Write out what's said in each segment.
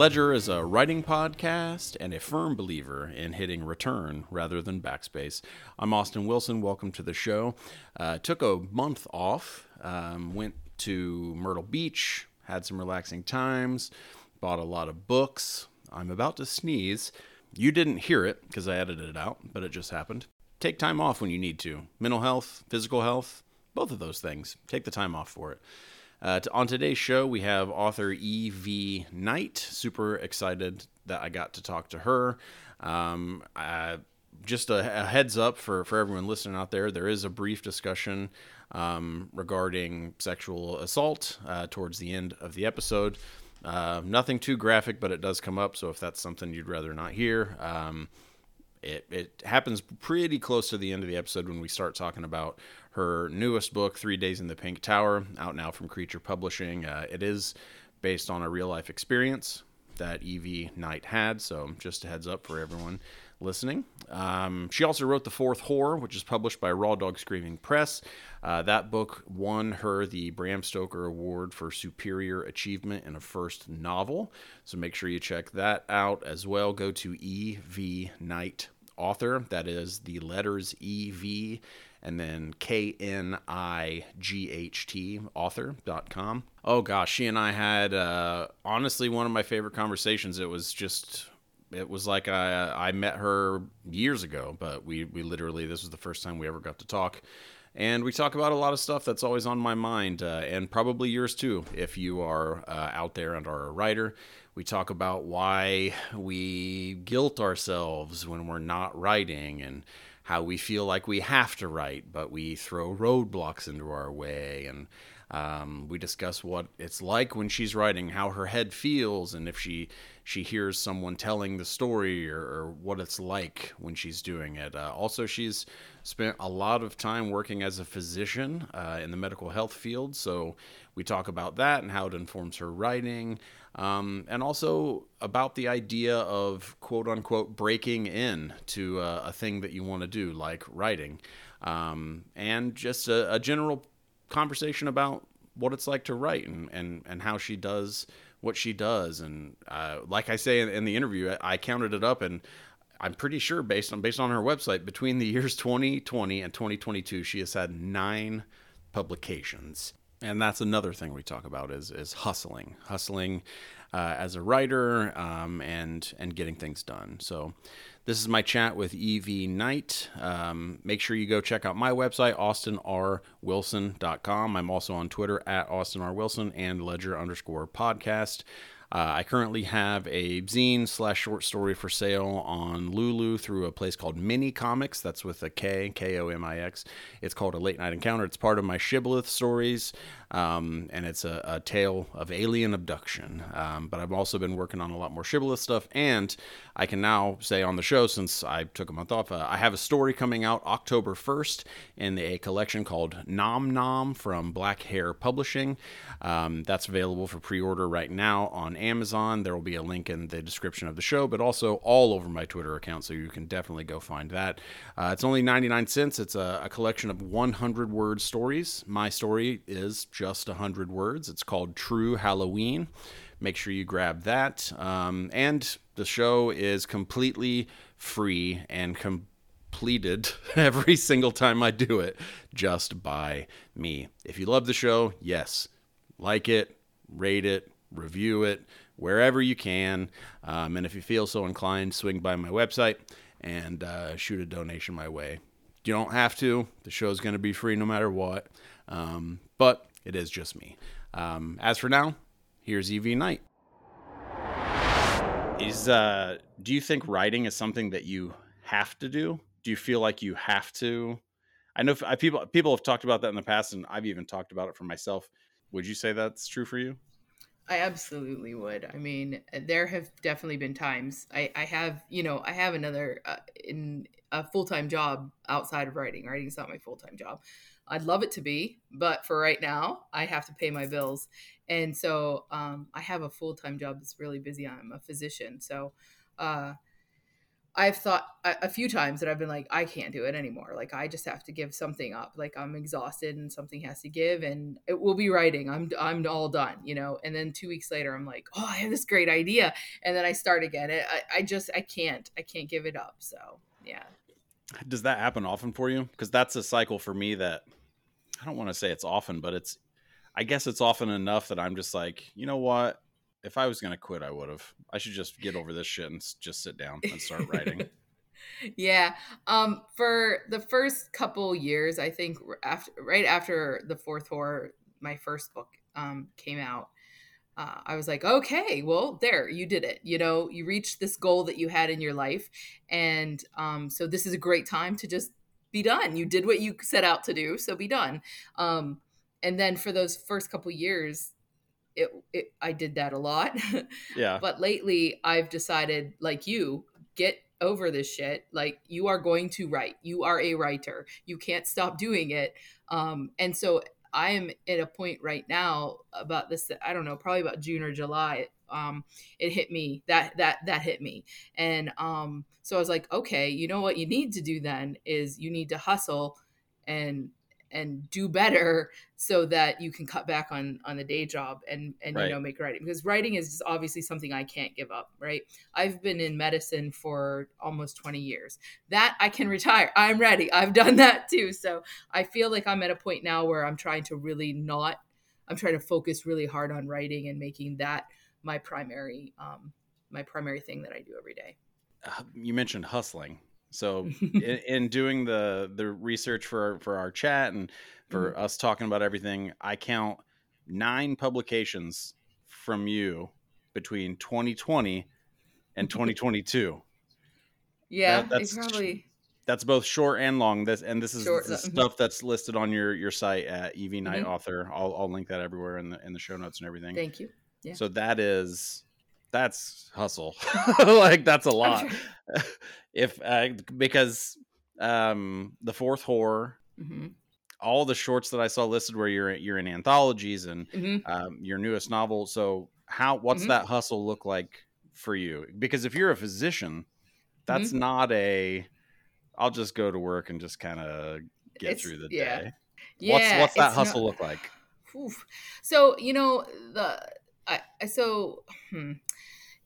Ledger is a writing podcast and a firm believer in hitting return rather than backspace. I'm Austin Wilson. Welcome to the show. Uh, took a month off, um, went to Myrtle Beach, had some relaxing times, bought a lot of books. I'm about to sneeze. You didn't hear it because I edited it out, but it just happened. Take time off when you need to. Mental health, physical health, both of those things. Take the time off for it. Uh, to, on today's show, we have author E.V. Knight. Super excited that I got to talk to her. Um, I, just a, a, heads up for, for everyone listening out there there is a brief discussion um, regarding sexual assault uh, towards the end of the episode. Uh, nothing too graphic, but it does come up. So if that's something you'd rather not hear, um, it, it happens pretty close to the end of the episode when we start talking about her newest book, Three Days in the Pink Tower, out now from Creature Publishing. Uh, it is based on a real life experience that Evie Knight had, so just a heads up for everyone listening. Um, she also wrote The Fourth Whore, which is published by Raw Dog Screaming Press. Uh, that book won her the Bram Stoker Award for Superior Achievement in a First Novel. So make sure you check that out as well. Go to E.V. Knight Author. That is the letters E.V and then K N I G H T author.com. Oh gosh, she and I had uh, honestly one of my favorite conversations. It was just it was like I I met her years ago, but we we literally this was the first time we ever got to talk. And we talk about a lot of stuff that's always on my mind, uh, and probably yours too, if you are uh, out there and are a writer. We talk about why we guilt ourselves when we're not writing, and how we feel like we have to write, but we throw roadblocks into our way. And um, we discuss what it's like when she's writing, how her head feels, and if she she hears someone telling the story or, or what it's like when she's doing it. Uh, also, she's spent a lot of time working as a physician uh, in the medical health field, so we talk about that and how it informs her writing um, and also about the idea of quote unquote breaking in to a, a thing that you want to do, like writing, um, and just a, a, general conversation about what it's like to write and, and, and how she does what she does. And uh, like I say in, in the interview, I, I counted it up and I'm pretty sure based on based on her website, between the years 2020 and 2022, she has had nine publications and that's another thing we talk about is is hustling, hustling uh, as a writer, um, and and getting things done. So. This is my chat with EV Knight. Um, make sure you go check out my website, austinrwilson.com. I'm also on Twitter at Austin R. Wilson and Ledger underscore podcast. Uh, I currently have a zine slash short story for sale on Lulu through a place called Mini Komix. That's with a K, K O M I X. It's called A Late Night Encounter. It's part of my Shibboleth stories, um, and it's a, a, tale of alien abduction. Um, but I've also been working on a lot more Shibboleth stuff, and I can now say on the show, since I took a month off, uh, I have a story coming out October 1st in a collection called Nom Nom from Black Hare Publishing. Um, that's available for pre order right now on Amazon. There will be a link in the description of the show, but also all over my Twitter account, so you can definitely go find that. Uh, it's only 99 cents. It's a, a, collection of 100 word stories. My story is just 100 words. It's called True Halloween. Make sure you grab that. Um, and the show is completely free and completed every single time I do it just by me. If you love the show, yes, like it, rate it, review it wherever you can. Um, and if you feel so inclined, swing by my website and uh, shoot a donation my way. You don't have to. The show's going to be free no matter what. Um, but it is just me. Um, as for now, here's EV Knight. Is uh, do you think writing is something that you have to do? Do you feel like you have to? I know people people have talked about that in the past, and I've even talked about it for myself. Would you say that's true for you? I absolutely would. I mean, there have definitely been times I, I have, you know, I have another uh, in a full time job outside of writing. Writing is not my full time job. I'd love it to be, but for right now, I have to pay my bills, and so um, I have a full time job that's really busy. I'm a physician, so uh, I've thought a, a, few times that I've been like, I can't do it anymore. Like I just have to give something up. Like I'm exhausted and something has to give, and it will be writing. I'm I'm all done, you know. And then two weeks later, I'm like, oh, I have this great idea, and then I start again. I, I just I can't I can't give it up. So yeah. Does that happen often for you? Because that's a cycle for me that I don't want to say it's often, but it's I guess it's often enough that I'm just like, you know what? if I was gonna quit, I would have. I should just get over this shit and just sit down and start writing. yeah. Um. For the first couple years, I think after right after the Fourth Whore, my first book um came out. Uh, I was like, okay, well, there, you did it. You know, you reached this goal that you had in your life, and um, so this is a great time to just be done. You did what you set out to do, so be done. Um, and then for those first couple years, it, it I did that a lot. yeah. But lately I've decided like you get over this shit. Like you are going to write. You are a writer. You can't stop doing it. Um and so I am at a point right now about this I don't know, probably about June or July. Um it hit me. That that that hit me. And um so I was like, okay, you know what you need to do then is you need to hustle and and do better so that you can cut back on on the day job and and right. you know make writing because writing is just obviously something I can't give up right I've been in medicine for almost 20 years that I can retire I'm ready I've done that too so I feel like I'm at a point now where I'm trying to really not I'm trying to focus really hard on writing and making that my primary um my primary thing that I do every day uh, you mentioned hustling so in, in, doing the the research for for our chat and for mm-hmm. us talking about everything, I count nine publications from you between 2020 and 2022. Yeah, that, that's probably that's both short and long. This and this is short, the stuff that's listed on your your site at EV Knight mm-hmm. Author. I'll I'll link that everywhere in the in the show notes and everything. Thank you. Yeah. So that is that's hustle. like that's a lot. if uh, because um the Fourth Whore mm-hmm. all the shorts that i saw listed where you're you're in anthologies and mm-hmm. um, your newest novel so how what's mm-hmm. that hustle look like for you because if you're a physician that's mm-hmm. not a i'll just go to work and just kind of get it's, through the yeah. day yeah what's what's that hustle not, look like oof. so you know the I, so hmm,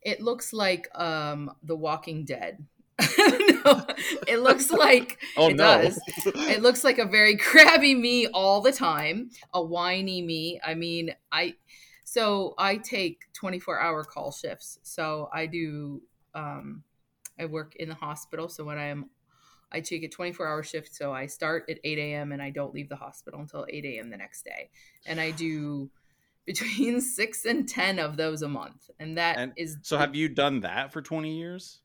it looks like um the walking dead no, it looks like oh, it no. does. It looks like a very crabby me all the time, a whiny me. I mean, I so I take 24 hour call shifts. So I do um I work in the hospital. So when I am I take a 24 hour shift. So I start at 8 a.m. and I don't leave the hospital until 8 a.m. the next day. And I do between six and 10 of those a month. And that and is. So have you done that for 20 years?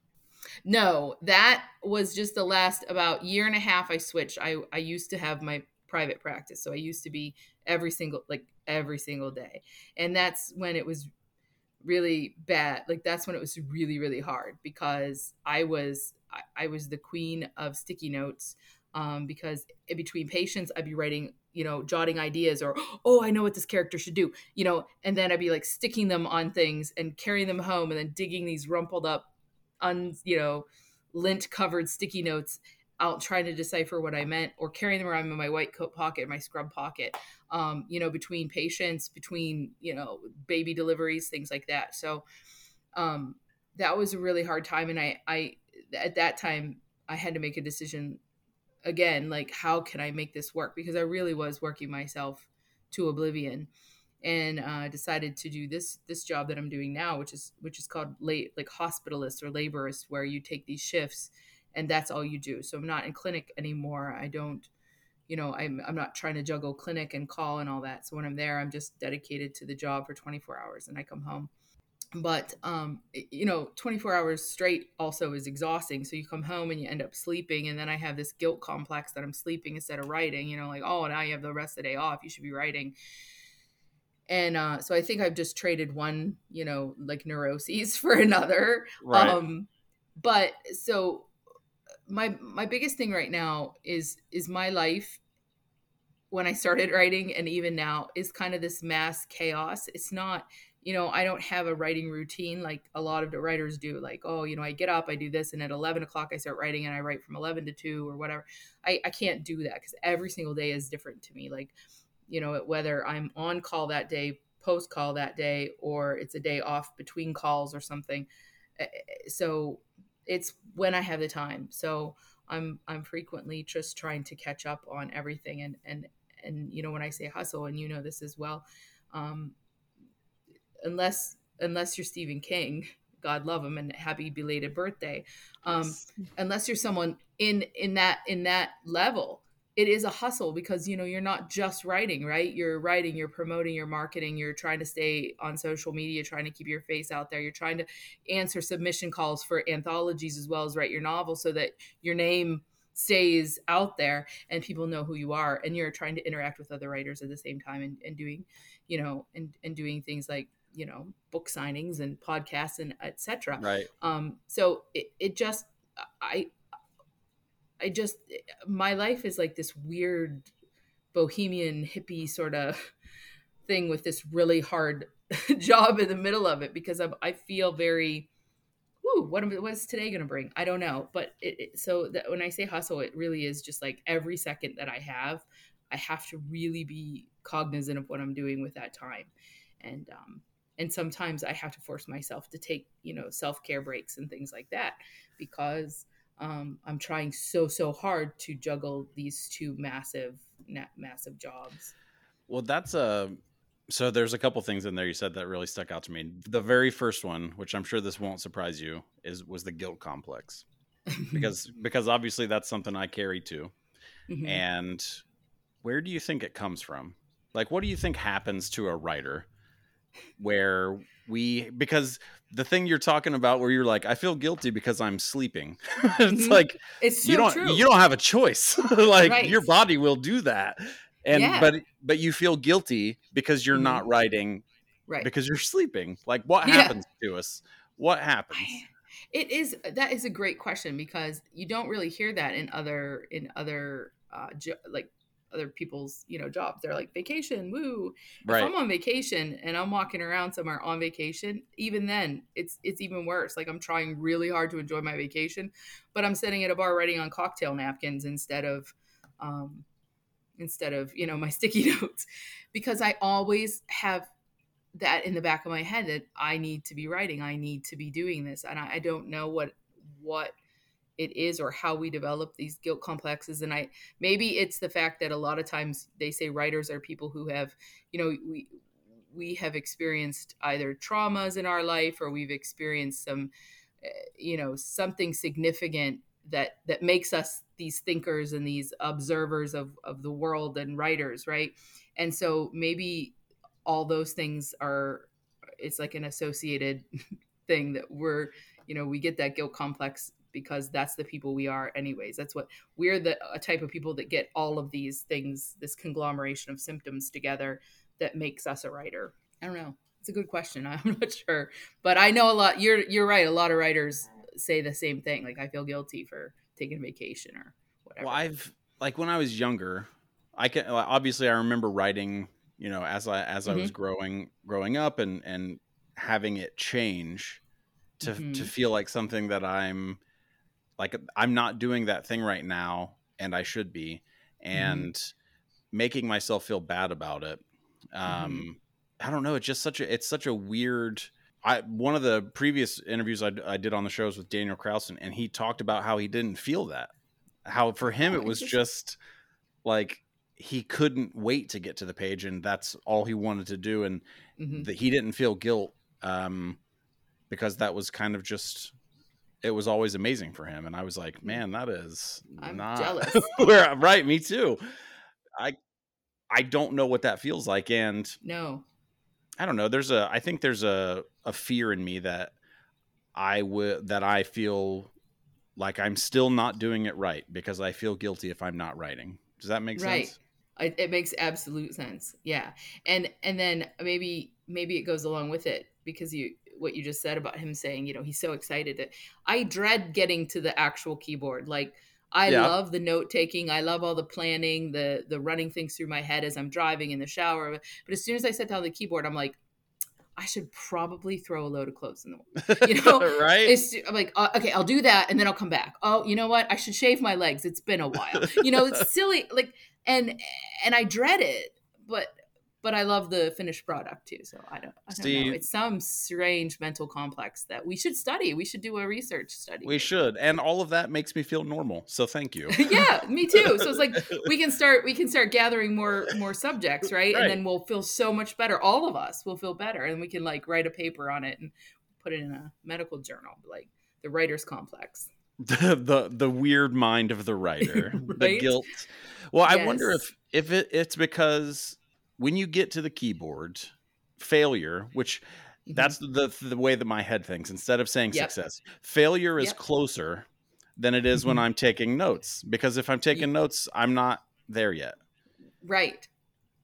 No, that was just the last about year and a half I switched. I I used to have my private practice. So I used to be every single like every single day. And that's when it was really bad. Like that's when it was really really hard because I was I, was the queen of sticky notes um, because between patients I'd be writing you know jotting ideas or oh I know what this character should do you know and then I'd be like sticking them on things and carrying them home and then digging these rumpled up un you know lint covered sticky notes out trying to decipher what I meant or carrying them around in my white coat pocket, my scrub pocket, um, you know, between patients, between, you know, baby deliveries, things like that. So um, that was a really hard time. And I, I, at that time, I had to make a decision again, like, how can I make this work? Because I really was working myself to oblivion and uh, decided to do this this job that I'm doing now, which is which is called late like hospitalist or laborist, where you take these shifts and that's all you do. So I'm not in clinic anymore. I don't, you know, I'm I'm not trying to juggle clinic and call and all that. So when I'm there, I'm just dedicated to the job for 24 hours, and I come home. But um, you know, 24 hours straight also is exhausting. So you come home and you end up sleeping, and then I have this guilt complex that I'm sleeping instead of writing. You know, like oh, now you have the rest of the day off. You should be writing and uh, so I think I've just traded one, you know, like neuroses for another. Right. Um, but so my my biggest thing right now is is my life when I started writing and even now is kind of this mass chaos. It's not you know, I don't have a writing routine like a lot of the writers do. Like, oh, you know, I get up, I do this, and at 11 o'clock I start writing and I write from 11 to 2 or whatever. I, I can't do that because every single day is different to me. Like, you know, whether I'm on call that day, post call that day, or it's a day off between calls or something. Eh, eh, so it's when I have the time. So I'm I'm frequently just trying to catch up on everything and and and you know when I say hustle and you know this as well, um, unless unless you're Stephen King, God love him and happy belated birthday. Um, yes. Unless you're someone in in that in that level, it is a hustle because you know you're not just writing, right? You're writing, you're promoting, you're marketing, you're trying to stay on social media, trying to keep your face out there. You're trying to answer submission calls for anthologies as well as write your novel so that your name stays out there and people know who you are and you're trying to interact with other writers at the same time and, and doing you know and, and doing things like you know book signings and podcasts and etc right um so it, it just i i just my life is like this weird bohemian hippie sort of thing with this really hard job in the middle of it because I'm, i feel very Woo, what am, what is today going to bring? I don't know. But it, it, so that when I say hustle, it really is just like every second that I have, I have to really be cognizant of what I'm doing with that time. And um, and sometimes i have to force myself to take you know self-care breaks and things like that because um, i'm trying so so hard to juggle these two massive massive jobs. Well that's a so there's a couple things in there you said that really stuck out to me. The very first one which i'm sure this won't surprise you is was the guilt complex. Because because obviously that's something i carry too. Mm-hmm. and where do you think it comes from? Like what do you think happens to a writer where we because the thing you're talking about where you're like i feel guilty because i'm sleeping it's mm-hmm. like it's so you don't true. you don't have a choice like right. your body will do that and yeah. but but you feel guilty because you're mm-hmm. not writing right because you're sleeping like what yeah. happens to us what happens it is that is a great question because you don't really hear that in other in other uh like other people's you know jobs. They're like vacation woo. Right. if i'm on vacation and i'm walking around somewhere on vacation even then it's it's even worse. Like i'm trying really hard to enjoy my vacation but i'm sitting at a bar writing on cocktail napkins instead of um instead of you know my sticky notes because i always have that in the back of my head that i need to be writing i need to be doing this and i, I don't know what what it is or how we develop these guilt complexes and i maybe it's the fact that a lot of times they say writers are people who have you know we we have experienced either traumas in our life or we've experienced some eh, you know something significant that that makes us these thinkers and these observers of of the world and writers right? And so maybe all those things are it's like an associated thing that we're you know we get that guilt complex because that's the people we are anyways. That's what we're the a type of people that get all of these things this conglomeration of symptoms together that makes us a writer. I don't know. It's a good question. I'm not sure. But i know a lot you're you're right. A lot of writers say the same thing. Like i feel guilty for taking vacation or whatever. Well i've like when i was younger i can obviously i remember writing you know as i as mm-hmm. i was mm-hmm. growing growing up and and having it change to mm-hmm. to feel like something that i'm like i'm not doing that thing right now and i should be mm-hmm. and mm-hmm. making myself feel bad about it um mm-hmm. i don't know it's just such a it's such a weird I one of the previous interviews I, I did on the shows with Daniel Krausen, and he talked about how he didn't feel that. How for him it was just like he couldn't wait to get to the page, and that's all he wanted to do, and mm-hmm. that he didn't feel guilt um, because that was kind of just it was always amazing for him and i was like mm. man that is I'm not jealous. where right me too. I i don't know what that feels like and no. I don't know there's a i think there's a a fear in me that i would that i feel like i'm still not doing it right because i feel guilty if i'm not writing. Does that make right. sense? It, it makes absolute sense yeah. And and then maybe maybe it goes along with it because you what you just said about him saying, you know, he's so excited. To, I dread getting to the actual keyboard. Like I yeah. love the note taking. I love all the planning, the the running things through my head as I'm driving in the shower. But as soon as I sit down the keyboard, I'm like, I should probably throw a load of clothes in the wall. You know, right? It's I'm like, uh, okay, I'll do that, and then I'll come back. Oh, you know what? I should shave my legs. It's been a while. You know, it's silly. Like, and and I dread it, but but I love the finished product too. So I don't, I don't Steve- know. It's some strange mental complex that we should study. We should do a research study. we should, and all of that makes me feel normal. So thank you. yeah, me too. So it's like we can start we can start gathering more more subjects, right? Right. And then we'll feel so much better. All of us will feel better, and we can like write a paper on it and put it in a medical journal, like the writer's complex. the the, the weird mind of the writer, the guilt. Well, I wonder if if it, it's because when you get to the keyboard, failure, which Mhm. that's the the way that my head thinks. Instead of saying Yep. success, failure is Yep. closer than it is when Mhm. I'm taking notes. Because if I'm taking notes, I'm not there yet. right.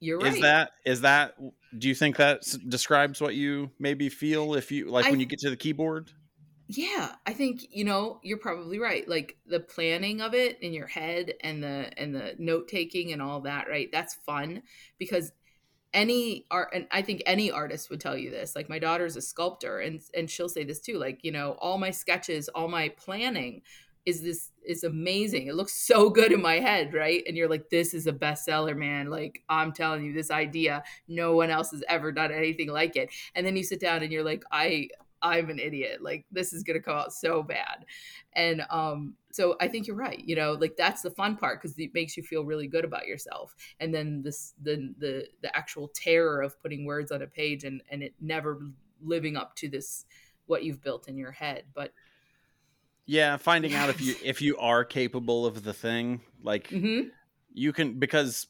You're right. Is that is that? Do you think that s- describes what you maybe feel if you like I- when you get to the keyboard? yeah i think you know you're probably right like the planning of it in your head and the and the note taking and all that right that's fun because any art and i think any artist would tell you this like my daughter's a sculptor and and she'll say this too like you know all my sketches all my planning is this is amazing. It looks so good in my head right? And you're like this is a bestseller man. Like i'm telling you this idea no one else has ever done anything like it. And then you sit down and you're like i i'm an idiot. Like this is going to come out so bad. And um so i think you're right you know like that's the fun part because it makes you feel really good about yourself and then this the the the actual terror of putting words on a page and and it never living up to this what you've built in your head but Yeah, finding out if you if you are capable of the thing, like mhm, you can because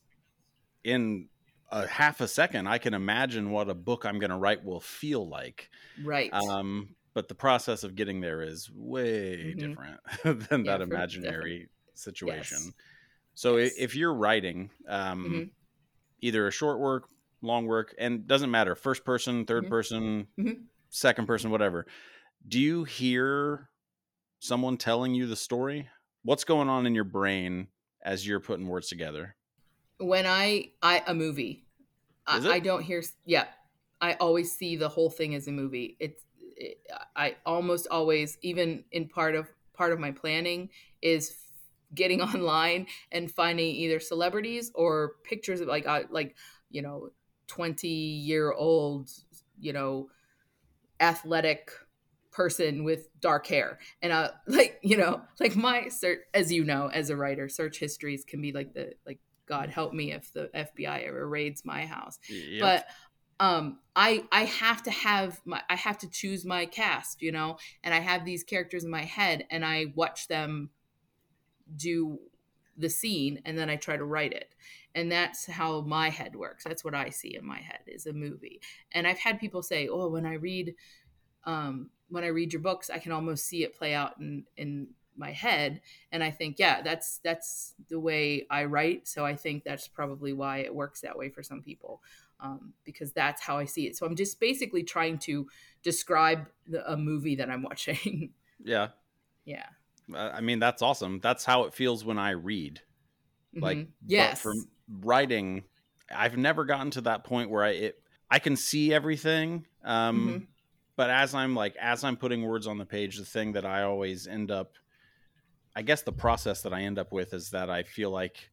in a half a second I can imagine what a book I'm going to write will feel like. right Um but the process of getting there is way Mhm. different than Yeah, that imaginary situation. Yes. So Yes. if you're writing um Mhm. either a short work, long work and doesn't matter, first person, 3rd Mhm. person, Mhm. second person, whatever. Do you hear someone telling you the story? What's going on in your brain as you're putting words together? when i i a movie I, I don't hear yeah i always see the whole thing as a movie it's it, i almost always even in part of part of my planning is getting online and finding either celebrities or pictures of like uh, like you know 20 year old you know athletic person with dark hair and uh like you know like my search as you know as a writer search histories can be like the like god help me if the fbi ever raids my house Yep. but um i i have to have my i have to choose my cast you know? And i have these characters in my head and i watch them do the scene and then i try to write it. And that's how my head works. That's what i see in my head is a movie. And i've had people say oh when i read um when i read your books i can almost see it play out in in my head. And i think yeah that's that's the way i write. So i think that's probably why it works that way for some people um, because that's how i see it so i'm just basically trying to describe the, a movie that i'm watching yeah. yeah I mean, that's awesome. That's how it feels when I read. Like, Mhm. but yes for writing, I've never gotten to that point where I it I can see everything. Um, Mhm. but as I'm like as I'm putting words on the page, the thing that I always end up, I guess the process that I end up with is that I feel like,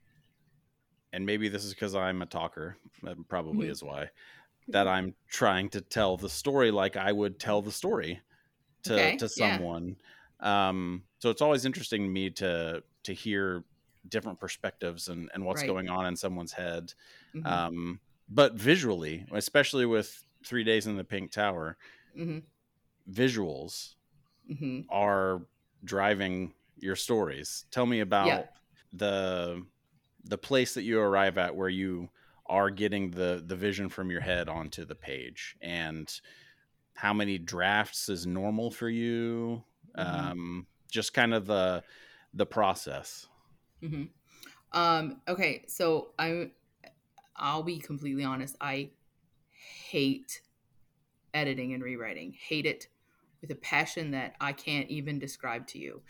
and maybe this is because I'm a talker, that probably Mhm. is why, that I'm trying to tell the story like I would tell the story to Okay, to yeah. someone. Um, so it's always interesting to me to to hear different perspectives and, and what's Right. going on in someone's head. Mhm. Um, but visually, especially with Three Days in the Pink Tower, Mhm. visuals Mhm. are driving your stories. Tell me about Yeah. the the place that you arrive at where you are getting the the vision from your head onto the page and how many drafts is normal for you Mhm. um just kind of the the process hmm Um, okay, so I'm I'll be completely honest. I hate editing and rewriting. Hate it with a passion that I can't even describe to you.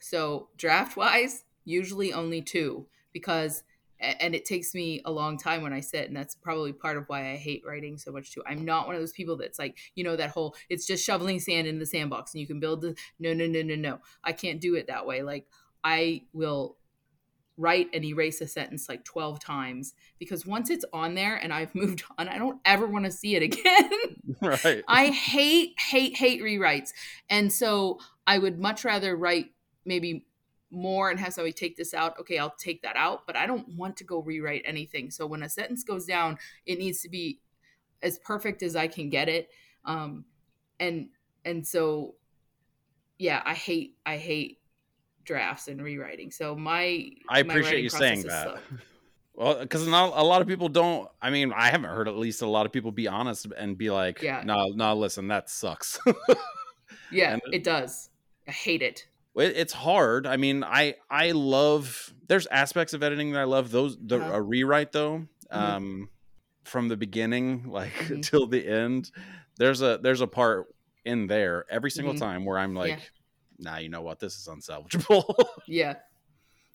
So draft wise, usually only two because and it takes me a long time when I sit, and that's probably part of why I hate writing so much too. I'm not one of those people that's like, you know, that whole it's just shoveling sand in the sandbox and you can build the no, no, no, no, no. I can't do it that way. Like I will write and erase a sentence like 12 times because once it's on there and I've moved on, I don't ever want to see it again. right. I hate, hate, hate rewrites. And so I would much rather write maybe more and have somebody take this out. Okay, I'll take that out, but I don't want to go rewrite anything. So when a sentence goes down, it needs to be as perfect as I can get it. Um, and and so yeah, I hate I hate drafts and rewriting. So my I my appreciate you saying that. slow. Well, because not a lot of people don't. I mean, I haven't heard at least a lot of people be honest and be like, Yeah. "No, no, listen, that sucks." Yeah, And- it does. I hate it. It- it's hard. I mean, I I love. There's aspects of editing that I love. Those the Uh-huh. a rewrite though, Mhm. um, from the beginning like Mhm. till the end. There's a there's a part in there every single Mhm. time where I'm Yeah. like, nah, you know what? This is unsalvageable. Yeah.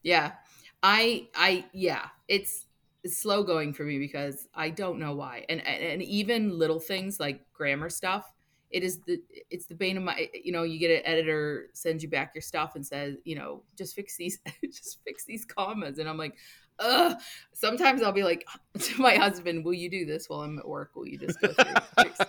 Yeah. I I yeah, it's it's slow going for me because I don't know why. And and even little things like grammar stuff, it is the it's the bane of my you know, you get an editor sends you back your stuff and says, you know, just fix these just fix these commas and I'm like, Ugh. Sometimes I'll be like to my husband, "Will you do this while I'm at work? Will you just go through?"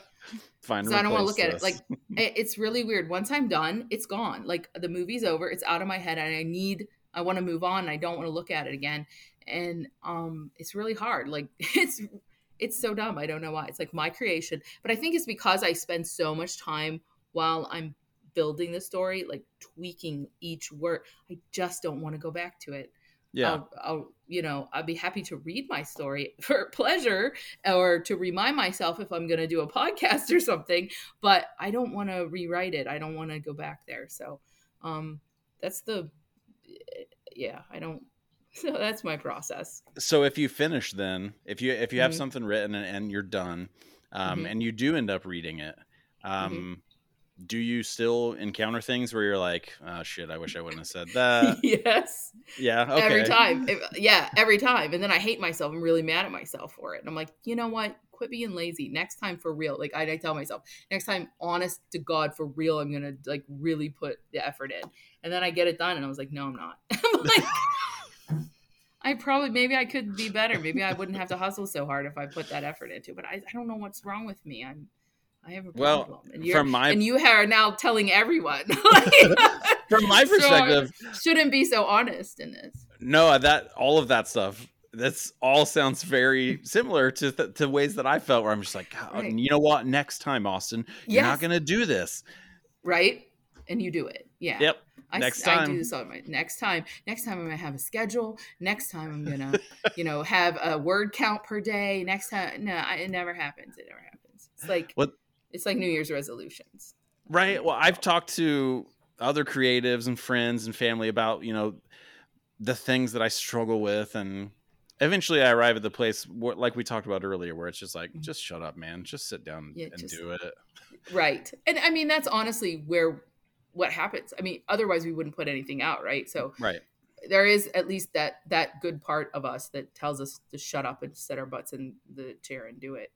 Fine. so I don't want to look at it. Like it's really weird. Once I'm done, it's gone. Like the movie's over. It's out of my head, and I need. I want to move on. And I don't want to look at it again, and um, it's really hard. Like it's it's so dumb. I don't know why. It's like my creation, but I think it's because I spend so much time while I'm building the story, like tweaking each word. I just don't want to go back to it. yeah. I'll, I'll, you know, I'd be happy to read my story for pleasure or to remind myself if I'm going to do a podcast or something, but I don't want to rewrite it. I don't want to go back there. So, um, that's the, yeah, I don't, so that's my process. so if you finish then if you if you have Mhm. something written and, and you're done um Mhm. and you do end up reading it um do you still encounter things where you're like oh shit i wish i wouldn't have said that yes. yeah okay Every time. Yeah, every time. And then I hate myself. I'm really mad at myself for it. And I'm like, you know what? Quit being lazy. Next time for real. Like I, I tell myself, next time, honest to God, for real, I'm gonna like really put the effort in. And then I get it done and I was like, no, I'm not. I'm like I probably maybe I could be better. Maybe I wouldn't have to hustle so hard if I put that effort into it. But I, I don't know what's wrong with me. I'm I have a Well, problem. and you're from my and you are now telling everyone. from my So, perspective shouldn't be so honest in this. no that all of that stuff that's all sounds very similar to th- to ways that i felt where i'm just like God, Right. you know what next time austin you're Yes. not gonna do this right? And you do it. Yeah. yep I, next I time. do this all my next time. Next time I'm gonna have a schedule. Next time I'm gonna, you know, have a word count per day. Next time, no, I, it never happens. It never happens. It's like What- It's like New Year's resolutions. Right. Well, I've talked to other creatives and friends and family about, you know, the things that I struggle with. And eventually I arrive at the place, where, like we talked about earlier, where it's just like, Mhm. just shut up, man. Just sit down Yeah, and just- do it. Right. And I mean, that's honestly where what happens. I mean, otherwise we wouldn't put anything out, right? So Right. there is at least that that good part of us that tells us to shut up and sit our butts in the chair and do it.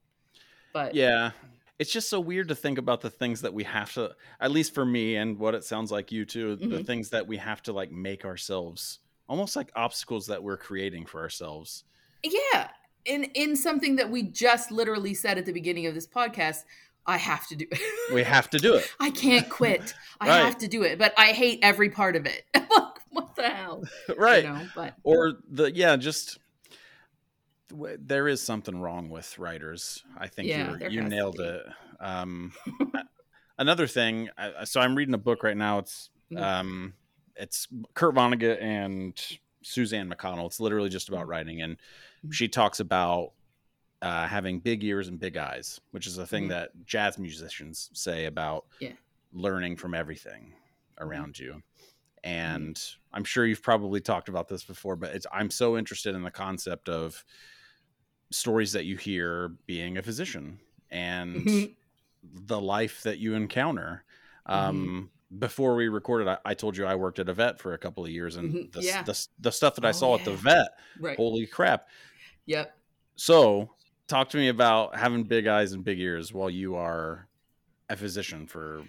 But Yeah. It's just so weird to think about the things that we have to, at least for me, and what it sounds like you too, the Mhm. things that we have to like make ourselves almost like obstacles that we're creating for ourselves. Yeah. In in something that we just literally said at the beginning of this podcast, I have to do it. We have to do it. I can't quit. I Right. have to do it, but I hate every part of it. Like, what the hell? right. You know, but or the yeah just w- there is something wrong with writers i think Yeah, you you nailed it um another thing I, so i'm reading a book right now it's Mhm. um it's kurt vonnegut and suzanne mcconnell it's literally just about writing and Mhm. she talks about uh, having big ears and big eyes which is a thing Mhm. that jazz musicians say about Yeah. learning from everything Mm-hmm. around you and i'm sure you've probably talked about this before but it's i'm so interested in the concept of stories that you hear being a physician and Mhm. the life that you encounter um before we recorded, I, I, told you I worked at a vet for a couple of years, and mm-hmm. the, yeah. the, the, stuff that I oh, saw yeah. at the vet, right. holy crap! Yep. So, talk to me about having big eyes and big ears while you are a physician for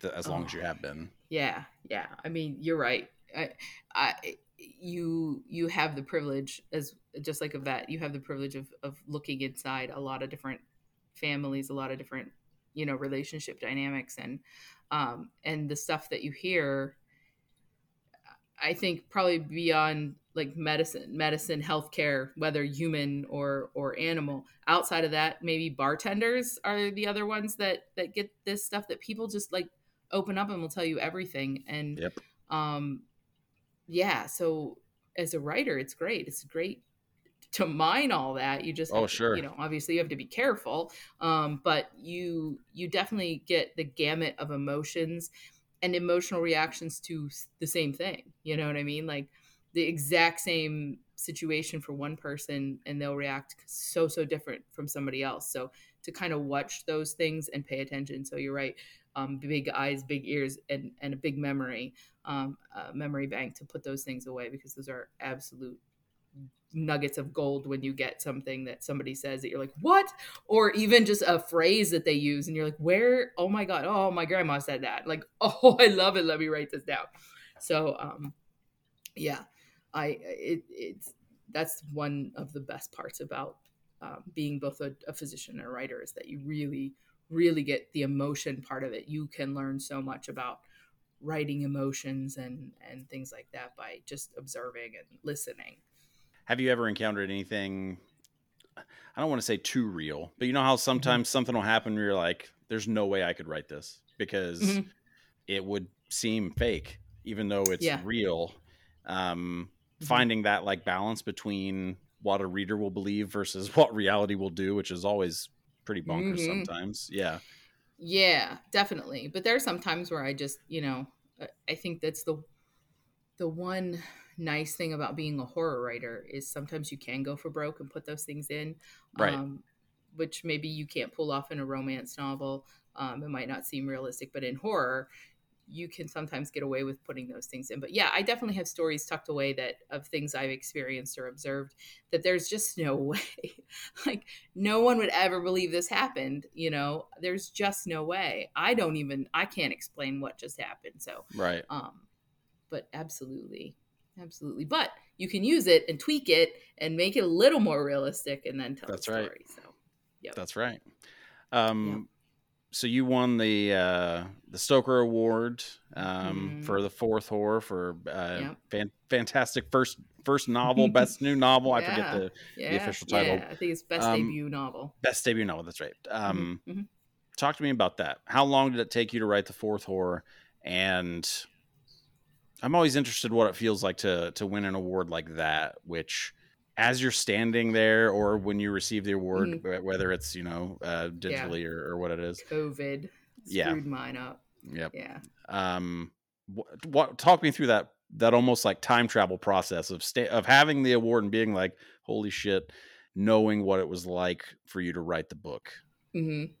the, as long oh. as you have been. Yeah, yeah. I mean, you're right. I, I, you, you have the privilege as just like a vet. You have the privilege of of looking inside a lot of different families, a lot of different you know relationship dynamics, and um, and the stuff that you hear. I think probably beyond like medicine, medicine, healthcare, whether human or or animal. Outside of that, maybe bartenders are the other ones that that get this stuff that people just like open up and will tell you everything. And yep. um, yeah. So as a writer, it's great. It's great to mine all that. You just oh sure, you know, obviously you have to be careful, um, but you you definitely get the gamut of emotions and emotional reactions to the same thing. You know what I mean? Like the exact same situation for one person and they'll react so so different from somebody else so to kind of watch those things and pay attention so you're right um, big eyes big ears and and a big memory um, memory bank to put those things away because those are absolute nuggets of gold when you get something that somebody says that you're like what? Or even just a phrase that they use and you're like where oh my god oh my grandma said that. Like oh i love it. Let me write this down. So um yeah i it, it's that's one of the best parts about um, being both a, a physician and a writer is that you really really get the emotion part of it. You can learn so much about writing emotions and and things like that by just observing and listening have you ever encountered anything? I don't want to say too real, but you know how mm-hmm. sometimes mm-hmm. something will happen where you're like, "There's no way I could write this because mm-hmm. it would seem fake, even though it's yeah. real." Um, mm-hmm. Finding that like balance between what a reader will believe versus what reality will do, which is always pretty bonkers mm-hmm. sometimes. Yeah. Yeah, definitely. But there are some times where I just, you know, I think that's the the one nice thing about being a horror writer is sometimes you can go for broke and put those things in, right. um, which maybe you can't pull off in a romance novel. Um, it might not seem realistic, but in horror, you can sometimes get away with putting those things in. But yeah, I definitely have stories tucked away that of things I've experienced or observed that there's just no way. like no one would ever believe this happened, you know. There's just no way. I don't even I can't explain what just happened. So Right. Um but absolutely absolutely. But you can use it and tweak it and make it a little more realistic, and then tell That's the story. Right. So, yep. That's right. Um, yep. So you won the uh, the Stoker Award um, mm. for the Fourth Whore for uh, yep. fan- fantastic first first novel, best new novel. yeah. I forget the, yeah. the official title. Yeah, I think it's best um, debut novel. Best debut novel. That's right. Um, mm-hmm. mm-hmm. Talk to me about that. How long did it take you to write the Fourth Whore? And I'm always interested what it feels like to to win an award like that, which as you're standing there or when you receive the award, mm-hmm. whether it's you know uh, digitally yeah. or, or, what it is. COVID yeah. screwed mine up. Yep. Yeah. Um, what, what talk me through that that almost like time travel process of sta- of having the award and being like, holy shit, knowing what it was like for you to write the book. Mm-hmm.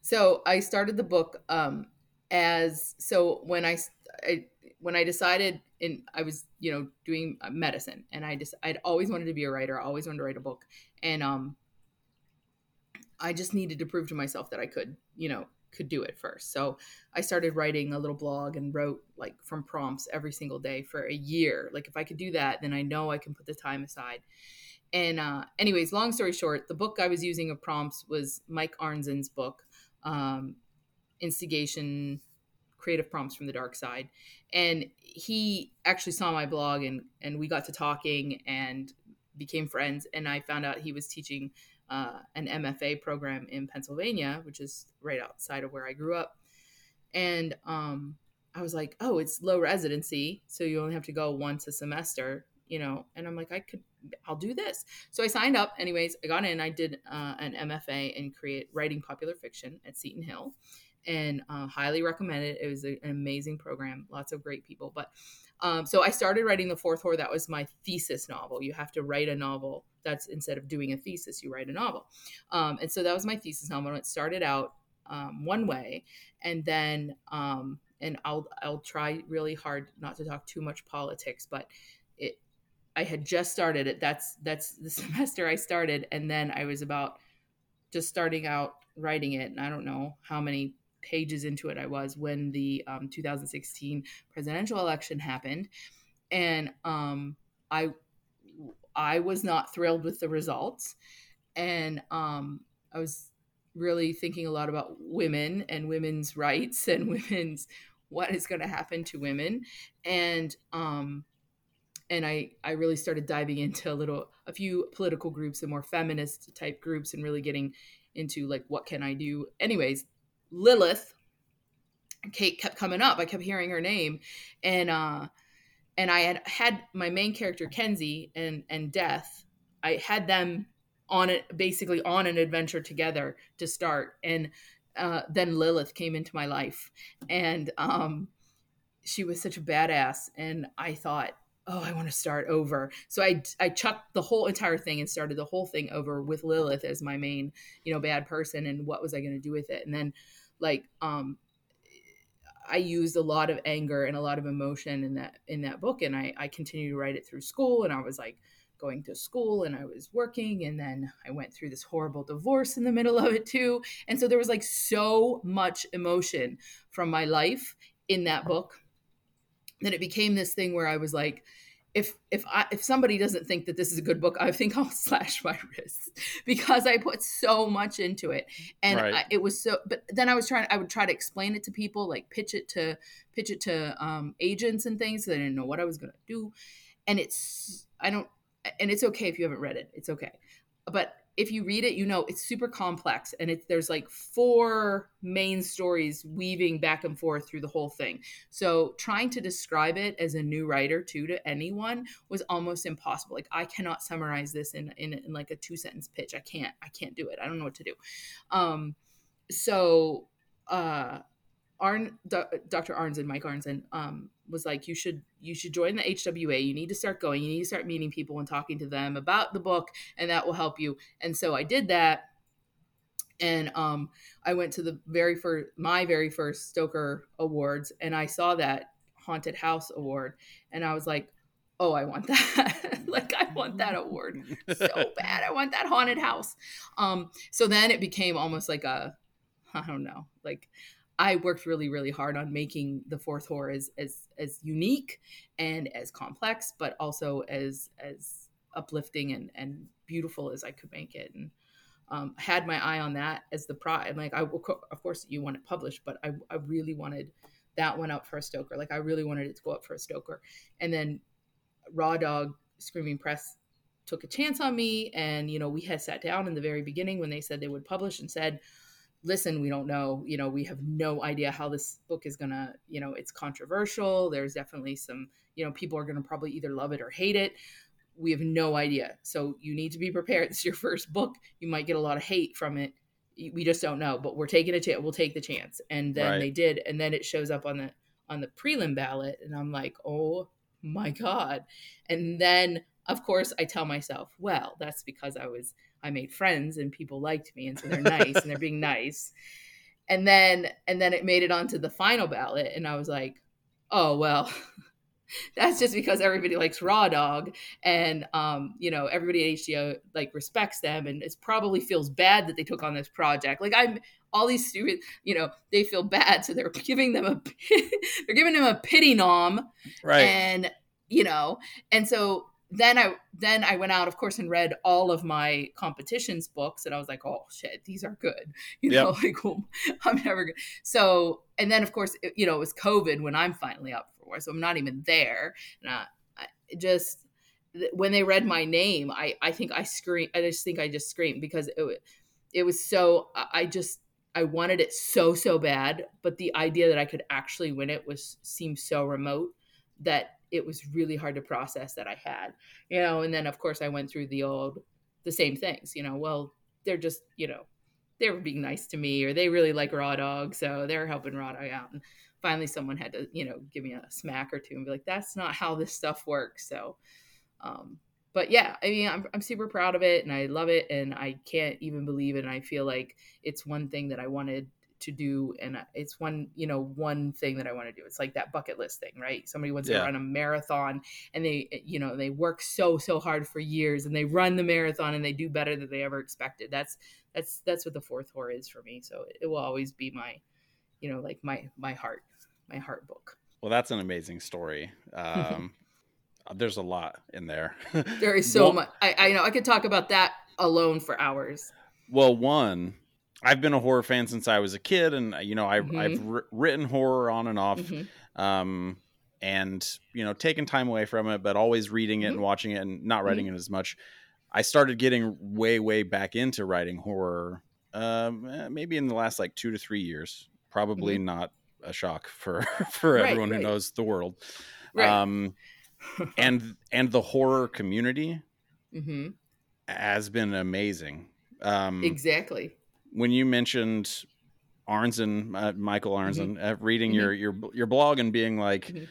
So I started the book um, as so when I, I when I decided in I was you know doing uh, medicine and I just I'd always wanted to be a writer I always wanted to write a book and um I just needed to prove to myself that I could you know could do it first. So I started writing a little blog and wrote like from prompts every single day for a year. Like if I could do that then I know I can put the time aside. And uh anyways long story short the book I was using of prompts was Mike Arnzen's book um instigation creative prompts from the dark side. And he actually saw my blog and and we got to talking and became friends. And i found out he was teaching uh, an mfa program in pennsylvania which is right outside of where i grew up. And um, i was like oh it's low residency so you only have to go once a semester you know? And i'm like i could i'll do this. So i signed up. Anyways i got in. I did uh, an mfa in create writing popular fiction at seton hill and uh, highly recommend it. It was a, an amazing program, lots of great people. But um, so I started writing the Fourth Whore. That was my thesis novel. You have to write a novel. That's instead of doing a thesis, you write a novel. Um, and so that was my thesis novel. It started out um, one way, and then um, and I'll I'll try really hard not to talk too much politics, but it I had just started it. That's that's the semester I started, and then I was about just starting out writing it, and I don't know how many pages into it I was when the um, 2016 presidential election happened, and um, I I was not thrilled with the results, and um, I was really thinking a lot about women and women's rights and women's what is going to happen to women. And um and i i really started diving into a little a few political groups and more feminist type groups and really getting into like what can i do? Anyways lilith kate kept coming up. I kept hearing her name. And uh and i had had my main character kenzie and and death. I had them on it basically on an adventure together to start. And uh, then lilith came into my life. And um, she was such a badass. And i thought oh i want to start over. So i i chucked the whole entire thing and started the whole thing over with lilith as my main you know bad person and what was i going to do with it? And then like um I used a lot of anger and a lot of emotion in that in that book, and I I continued to write it through school, and I was like, going to school and I was working and then I went through this horrible divorce in the middle of it too. And so there was like so much emotion from my life in that book that it became this thing where I was like if if I if somebody doesn't think that this is a good book, I think I'll slash my wrists because I put so much into it, and right. I, it was so. But then I was trying. I would try to explain it to people, like pitch it to pitch it to um, agents and things. So they didn't know what I was going to do, and it's. I don't and it's okay if you haven't read it. It's okay. But if you read it, you know it's super complex and it's there's like four main stories weaving back and forth through the whole thing. So trying to describe it as a new writer too to anyone was almost impossible. Like I cannot summarize this in in, in like a two sentence pitch. I can't. I can't do it. I don't know what to do. Um so uh Arn, Dr. Arnzen, Mike Arnzen, um, was like, you should you should join the HWA. You need to start going. You need to start meeting people and talking to them about the book, and that will help you. And so I did that, and um, I went to the very first my very first Stoker Awards, and I saw that haunted house award, and I was like, oh, I want that. like I want that award so bad. I want that haunted house. Um, so then it became almost like a I don't know, like I worked really, really hard on making the Fourth Whore as as as unique and as complex, but also as as uplifting and and beautiful as I could make it. And um, had my eye on that as the prize. Like I, of course, you want it published, but I, I really wanted that one up for a Stoker. Like I really wanted it to go up for a Stoker. And then Raw Dog Screaming Press took a chance on me, and you know we had sat down in the very beginning when they said they would publish and said listen we don't know you know we have no idea how this book is gonna you know it's controversial. There's definitely some you know people are gonna probably either love it or hate it. We have no idea. So you need to be prepared. It's your first book. You might get a lot of hate from it. We just don't know but we're taking a chance we'll take the chance. And then right. they did and then it shows up on the on the prelim ballot and i'm like oh my god. And then of course i tell myself well that's because i was I made friends and people liked me, and so they're nice and they're being nice. And then and then it made it onto the final ballot, and I was like, oh well. that's just because everybody likes raw dog and um, you know everybody at HWA like respects them and it probably feels bad that they took on this project like i'm all these students you know they feel bad so they're giving them a they're giving them a pity nom right and you know and so then I then I went out, of course, and read all of my competitions books, and I was like, "Oh shit, these are good." You know, yep. like well, I'm never good. So, and then of course, it, you know, it was COVID when I'm finally up for war, so I'm not even there. And I, I just when they read my name, I I think I screamed. I just think I just screamed because it it was so. I just I wanted it so so bad, but the idea that I could actually win it was seemed so remote that it was really hard to process that I had, you know. And then of course I went through the old, the same things, you know. Well, they're just, you know, they were being nice to me, or they really like Raw Dog, so they're helping Raw Dog out. And finally, someone had to, you know, give me a smack or two and be like, "That's not how this stuff works." So, um, but yeah, I mean, I'm I'm super proud of it, and I love it, and I can't even believe it. And I feel like it's one thing that I wanted to do and it's one you know one thing that i want to do. It's like that bucket list thing right? Somebody wants yeah. to run a marathon and they you know they work so so hard for years and they run the marathon and they do better than they ever expected. That's that's that's what the Fourth Whore is for me. So it will always be my you know like my my heart my heart book. Well that's an amazing story. Um there's a lot in there. There is so well, much I, I know i could talk about that alone for hours. Well one I've been a horror fan since I was a kid, and you know I've mm-hmm. I've r- written horror on and off, mm-hmm. um, and you know taken time away from it, but always reading it mm-hmm. and watching it and not writing mm-hmm. it as much. I started getting way way back into writing horror, um, eh, maybe in the last like two to three years. Probably mm-hmm. not a shock for for right, everyone right. who knows the world. Right. Um, and and the horror community mm-hmm. has been amazing. Um, exactly when you mentioned Arnzen, uh, Michael Arnzen, mm-hmm. uh, reading mm-hmm. your your your blog and being like, mm-hmm.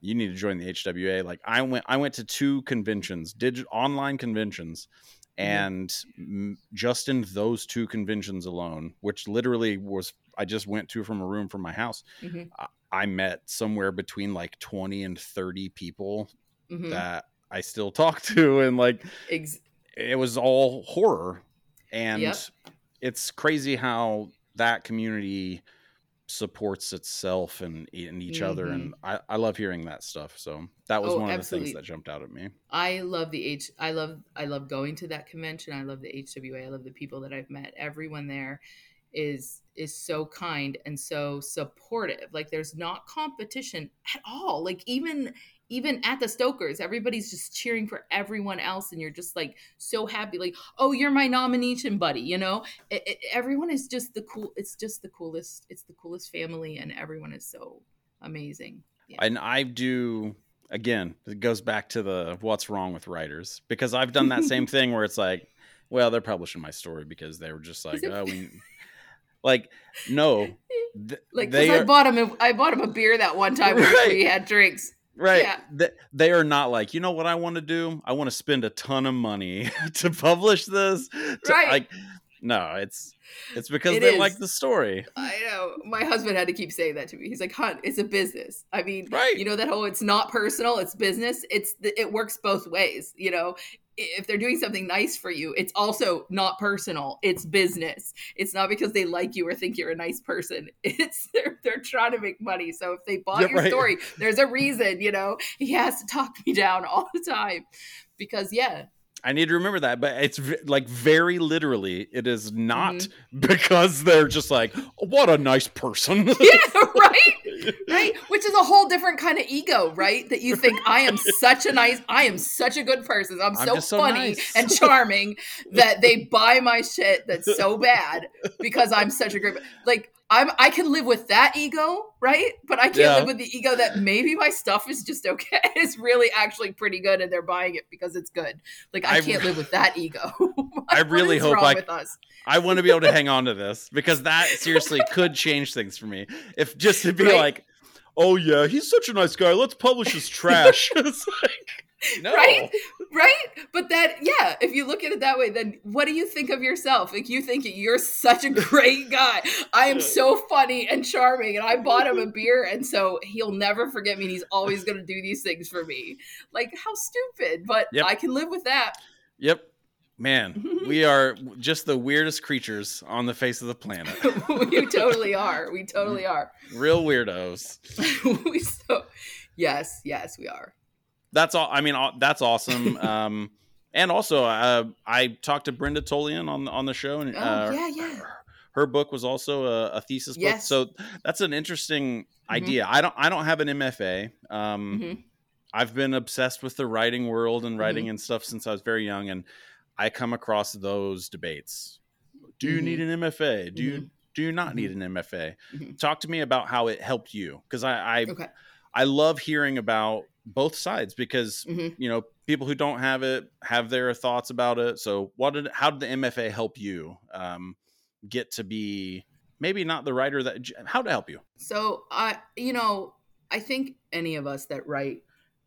you need to join the HWA. Like I went, I went to two conventions, digital online conventions, mm-hmm. and m- just in those two conventions alone, which literally was I just went to from a room from my house, mm-hmm. I, I, met somewhere between like twenty and thirty people mm-hmm. that I still talk to, and like Ex- it was all horror and. Yep it's crazy how that community supports itself and, and each mm-hmm. other and I, I love hearing that stuff so that was oh, one of absolutely. the things that jumped out at me i love the h i love i love going to that convention i love the hwa i love the people that i've met everyone there is is so kind and so supportive like there's not competition at all like even even at the Stokers, everybody's just cheering for everyone else, and you're just like so happy, like, oh, you're my nomination buddy, you know. It, it, everyone is just the cool. It's just the coolest. It's the coolest family, and everyone is so amazing. Yeah. And I do again. It goes back to the what's wrong with writers because I've done that same thing where it's like, well, they're publishing my story because they were just like, oh, we. Like, no, th- like because I bought him, a, I bought him a beer that one time right. when we had drinks Right. Yeah. They, they are not like, you know what I want to do? I want to spend a ton of money to publish this. To, right. Like, no, it's it's because it they is. like the story. I know. My husband had to keep saying that to me. He's like, "Hunt, it's a business. I mean, right. you know that whole it's not personal, it's business. It's it works both ways. You know, if they're doing something nice for you, it's also not personal. It's business. It's not because they like you or think you're a nice person. It's they're they're trying to make money. So if they bought yeah, your right. story, there's a reason. You know, he has to talk me down all the time because yeah, I need to remember that, but it's v- like very literally, it is not mm-hmm. because they're just like, what a nice person. yeah, right, right. Which is a whole different kind of ego, right? That you think I am such a nice, I am such a good person. I'm, I'm so, so funny nice. and charming that they buy my shit that's so bad because I'm such a great. Like I'm I can live with that ego, right? But I can't yeah. live with the ego that maybe my stuff is just okay. It's really actually pretty good and they're buying it because it's good. Like I, I can't live with that ego. I really hope I I want to be able to hang on to this because that seriously could change things for me. If just to be right? like, "Oh yeah, he's such a nice guy. Let's publish his trash." it's like no. Right? Right? But that, yeah, if you look at it that way, then what do you think of yourself? Like, you think you're such a great guy. I am so funny and charming, and I bought him a beer, and so he'll never forget me, and he's always going to do these things for me. Like, how stupid. But yep. I can live with that. Yep. Man, we are just the weirdest creatures on the face of the planet. we totally are. We totally are. Real weirdos. we so, yes, yes, we are that's all. I mean, that's awesome. um, and also, uh, I talked to Brenda Tolian on on the show, and oh, uh, yeah, yeah. Her, book was also a, a thesis yes. book, so that's an interesting mm-hmm. idea. I don't I don't have an MFA. Um, mm-hmm. I've been obsessed with the writing world and writing mm-hmm. and stuff since I was very young, and I come across those debates. Do you need mm-hmm. an MFA? Do you mm-hmm. do you not need mm-hmm. an MFA? Talk to me about how it helped you, because I I, okay. I love hearing about both sides because mm-hmm. you know people who don't have it have their thoughts about it. So what did how did the MFA help you um, get to be maybe not the writer that how to help you? So I you know I think any of us that write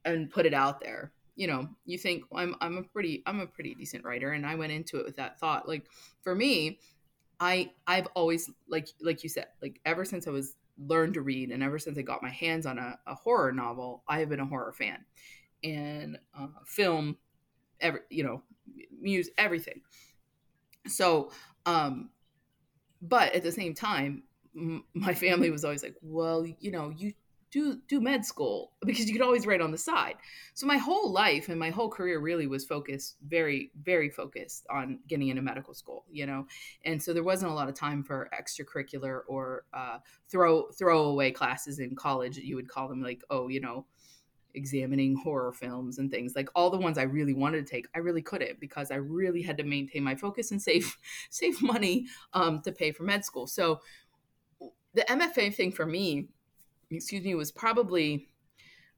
and put it out there you know you think well, I'm I'm a pretty I'm a pretty decent writer and I went into it with that thought like for me I I've always like like you said, like ever since I was learned to read and ever since I got my hands on a, a horror novel, I have been a horror fan. And uh, film, every you know, music, everything. So, um, but at the same time, m- my family was always like, "Well, you know, you do do med school because you could always write on the side. So my whole life and my whole career really was focused very very focused on getting into medical school, you know. And so there wasn't a lot of time for extracurricular or uh, throw throwaway classes in college. You would call them like, oh, you know, examining horror films and things like all the ones I really wanted to take, I really couldn't because I really had to maintain my focus and save save money um, to pay for med school. So the MFA thing for me excuse me, was probably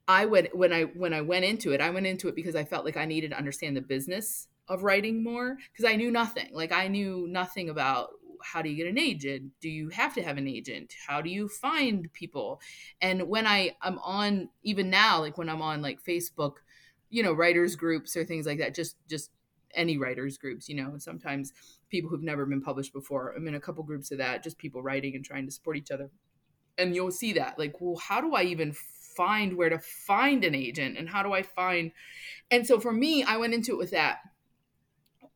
I went when I when I went into it, I went into it because I felt like I needed to understand the business of writing more because I knew nothing. Like I knew nothing about how do you get an agent? Do you have to have an agent? How do you find people? And when I I'm on even now, like when I'm on like Facebook, you know, writers groups or things like that, just just any writers groups, you know, sometimes people who've never been published before. I'm in a couple groups of that, just people writing and trying to support each other and you'll see that like well how do i even find where to find an agent and how do i find and so for me i went into it with that.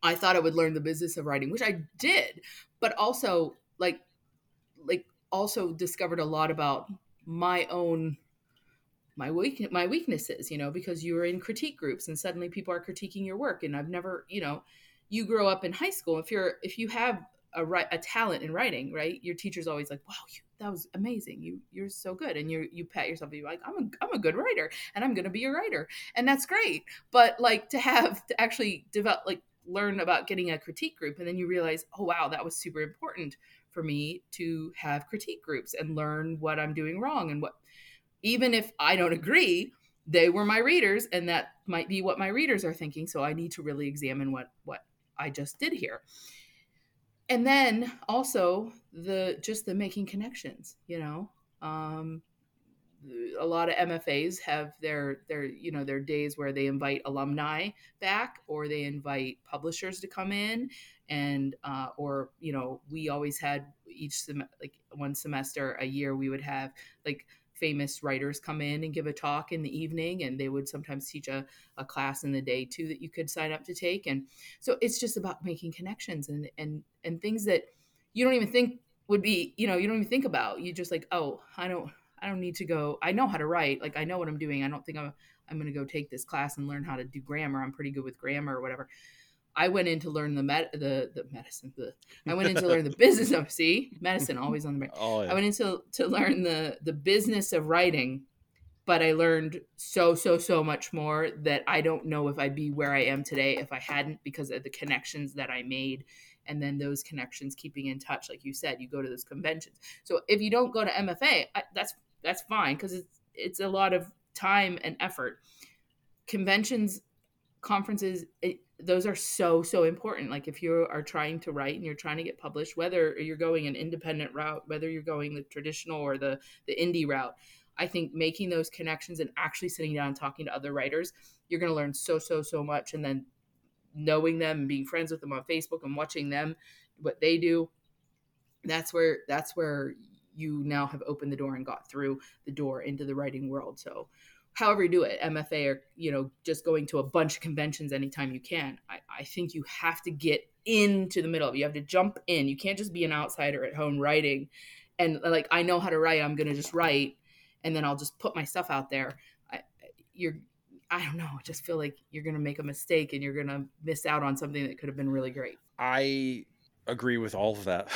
I thought i would learn the business of writing which i did but also like like also discovered a lot about my own my weak my weaknesses you know because you were in critique groups and suddenly people are critiquing your work and i've never you know you grow up in high school. If you're if you have a, a talent in writing, right? Your teacher's always like, "Wow, you, that was amazing. You you're so good." And you you pat yourself, you're like, "I'm a I'm a good writer, and I'm going to be a writer," and that's great. But like to have to actually develop, like learn about getting a critique group, and then you realize, "Oh wow, that was super important for me to have critique groups and learn what I'm doing wrong and what." Even if I don't agree, they were my readers and that might be what my readers are thinking so i need to really examine what what i just did here and then also the just the making connections you know? Um, a lot of mfas have their their you know their days where they invite alumni back or they invite publishers to come in. And uh, or you know we always had each sem- like one semester a year we would have like famous writers come in and give a talk in the evening and they would sometimes teach a, a class in the day too that you could sign up to take and so it's just about making connections and and and things that you don't even think would be you know you don't even think about. You just like oh i don't i don't need to go i know how to write like i know what i'm doing i don't think i'm i'm going to go take this class and learn how to do grammar i'm pretty good with grammar or whatever I went in to learn the med- the the medicine. The, I went in to learn the business of see medicine always on the brain. Oh, yeah. I went into to learn the the business of writing, but I learned so so so much more that I don't know if I'd be where I am today if I hadn't because of the connections that I made, and then those connections keeping in touch. Like you said, you go to those conventions. So if you don't go to MFA, I, that's that's fine because it's it's a lot of time and effort. Conventions conferences it, those are so so important. Like if you are trying to write and you're trying to get published whether you're going an independent route whether you're going the traditional or the the indie route i think making those connections and actually sitting down and talking to other writers you're going to learn so so so much. And then knowing them and being friends with them on facebook and watching them what they do that's where that's where you now have opened the door and got through the door into the writing world. So however you do it, MFA or you know just going to a bunch of conventions anytime you can. I, I think you have to get into the middle of it. You have to jump in. You can't just be an outsider at home writing and like I know how to write. I'm gonna just write and then I'll just put my stuff out there. I, you're I don't know. I just feel like you're gonna make a mistake and you're gonna miss out on something that could have been really great. I agree with all of that.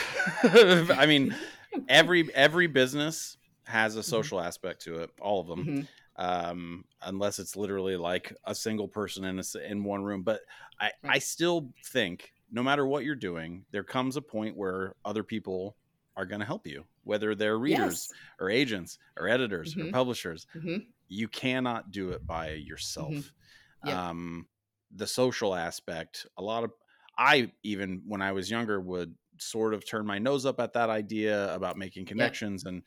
I mean, every every business has a social mm-hmm. aspect to it. All of them. Mm-hmm um, unless it's literally like a single person in a, in one room. But I. I still think no matter what you're doing, there comes a point where other people are going to help you, whether they're readers yes. or agents or editors mm-hmm. or publishers. Mm-hmm. You cannot do it by yourself. Mm-hmm. Yeah. Um, the social aspect, a lot of, I even when I was younger would sort of turn my nose up at that idea about making connections yeah. and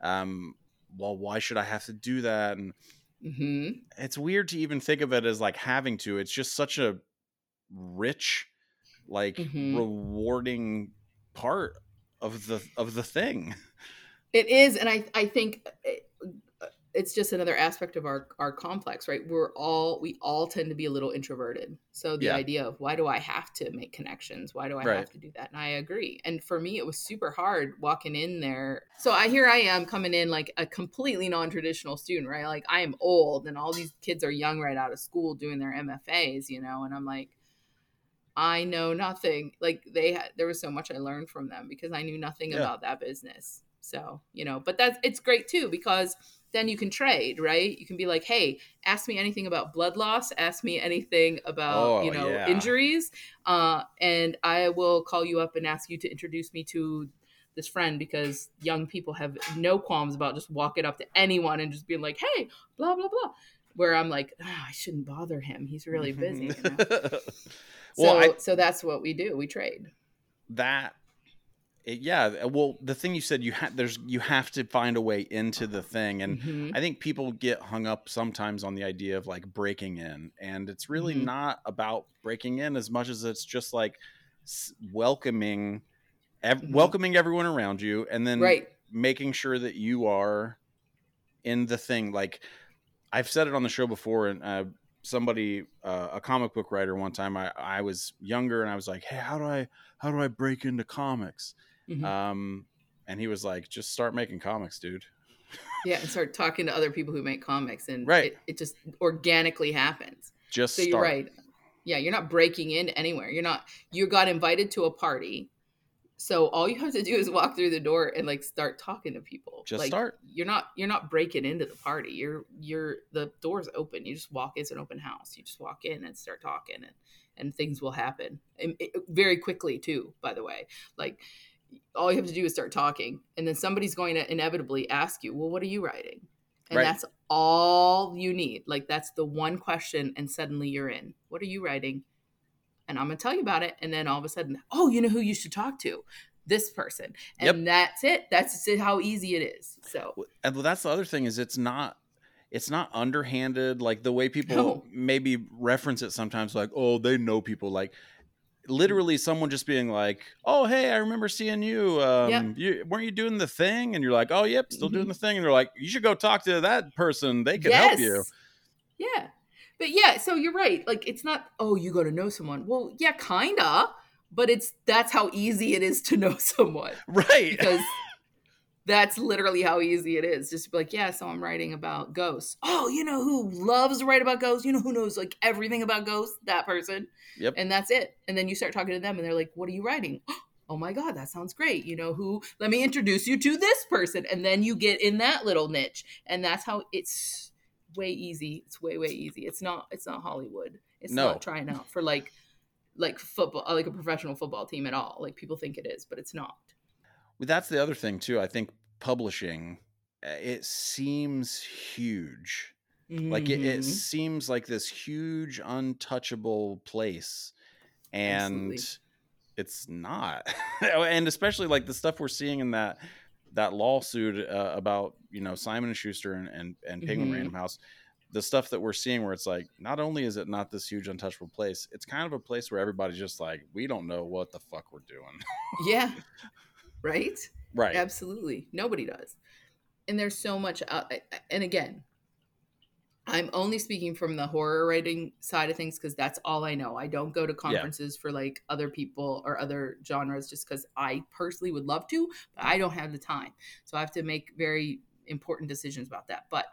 um, well, why should I have to do that? And mm-hmm. it's weird to even think of it as like having to. It's just such a rich, like mm-hmm. rewarding part of the of the thing. It is, and I I think it, it's just another aspect of our our complex right? We're all we all tend to be a little introverted. So the Yeah. idea of why do i have to make connections? Why do i Right. have to do that? And i agree. And for me it was super hard walking in there. So i here i am coming in like a completely non-traditional student right? Like i am old and all these kids are young right out of school doing their mfas you know? And i'm like i know nothing. Like they had there was so much i learned from them because i knew nothing Yeah. about that business. So you know but that's it's great too because then you can trade, right? You can be like, hey, ask me anything about blood loss, ask me anything about, Oh, you know, yeah. injuries, uh, and I will call you up and ask you to introduce me to this friend because young people have no qualms about just walking up to anyone and just being like, hey, blah, blah, blah. Where I'm like, "Ah, I shouldn't bother him. He's really busy. You know? well, so, I, so that's what we do. We trade. that it, yeah well the thing you said you have there's you have to find a way into the thing and Mhm. i think people get hung up sometimes on the idea of like breaking in and it's really Mhm. not about breaking in as much as it's just like welcoming ev- Mhm. welcoming everyone around you and then right. making sure that you are in the thing like i've said it on the show before and uh, somebody uh, a comic book writer one time I, I was younger and i was like hey how do i how do i break into comics Mhm. um and he was like just start making comics dude yeah. And start talking to other people who make comics and Right. it, it just organically happens. just So start you're right. Yeah, you're not breaking in anywhere. You're not. You got invited to a party, so all you have to do is walk through the door and like start talking to people. Just like, start. You're not. You're not breaking into the party. You're. You're. The door's open. You just walk. It's an open house. You just walk in and start talking, and and things will happen and it, very quickly too. By the way, like all you have to do is start talking, and then somebody's going to inevitably ask you, "Well, what are you writing?" And Right. that's all you need. Like that's the one question, and suddenly you're in. What are you writing? And I'm gonna tell you about it, and then all of a sudden, oh, you know who you should talk to? This person, and that's it. That's how easy it is. So and well, that's the other thing is it's not it's not underhanded like the way people No. maybe reference it sometimes like oh they know people like literally someone just being like oh hey i remember seeing you um Yep. you weren't you doing the thing and you're like oh yep still doing Mhm. the thing and they're like you should go talk to that person they can help you Yeah. But yeah, so you're right. Like it's not, oh, you got to know someone. Well, yeah, kinda, but it's that's how easy it is to know someone right because that's literally how easy it is. Just be like, yeah, so I'm writing about ghosts. Oh, you know who loves to write about ghosts? You know who knows like everything about ghosts? That person. Yep. And that's it. And then you start talking to them and they're like, what are you writing? Oh my God, that sounds great. You know who? Let me introduce you to this person. And then you get in that little niche. And that's how it's way easy. It's way, way easy. It's not, it's not Hollywood. It's No. not trying out for like, like football, like a professional football team at all. Like people think it is, but it's not. That's the other thing too i think publishing uh, it seems huge like it, it Mhm. seems like this huge untouchable place and Absolutely. it's not and especially like the stuff we're seeing in that that lawsuit uh, about you know simon and schuster and and, and penguin Mhm. random house the stuff that we're seeing where it's like not only is it not this huge untouchable place it's kind of a place where everybody's just like we don't know what the fuck we're doing Yeah. Right? right Absolutely. Nobody does. And there's so much uh, and again, I'm only speaking from the horror writing side of things because that's all I know. I don't go to conferences for like other people or other genres just because I personally would love to, but I don't have the time. So I have to make very important decisions about that. But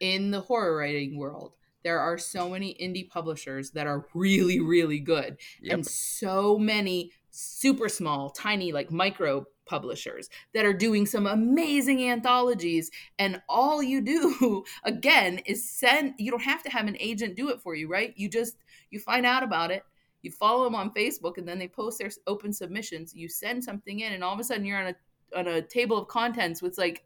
in the horror writing world, there are so many indie publishers that are really, really good yep and so many super small, tiny, like micro publishers that are doing some amazing anthologies. And all you do, again, is send, you don't have to have an agent do it for you, right? You just, you find out about it. You follow them on Facebook, and then they post their open submissions. You send something in, and all of a sudden you're on a on a table of contents with like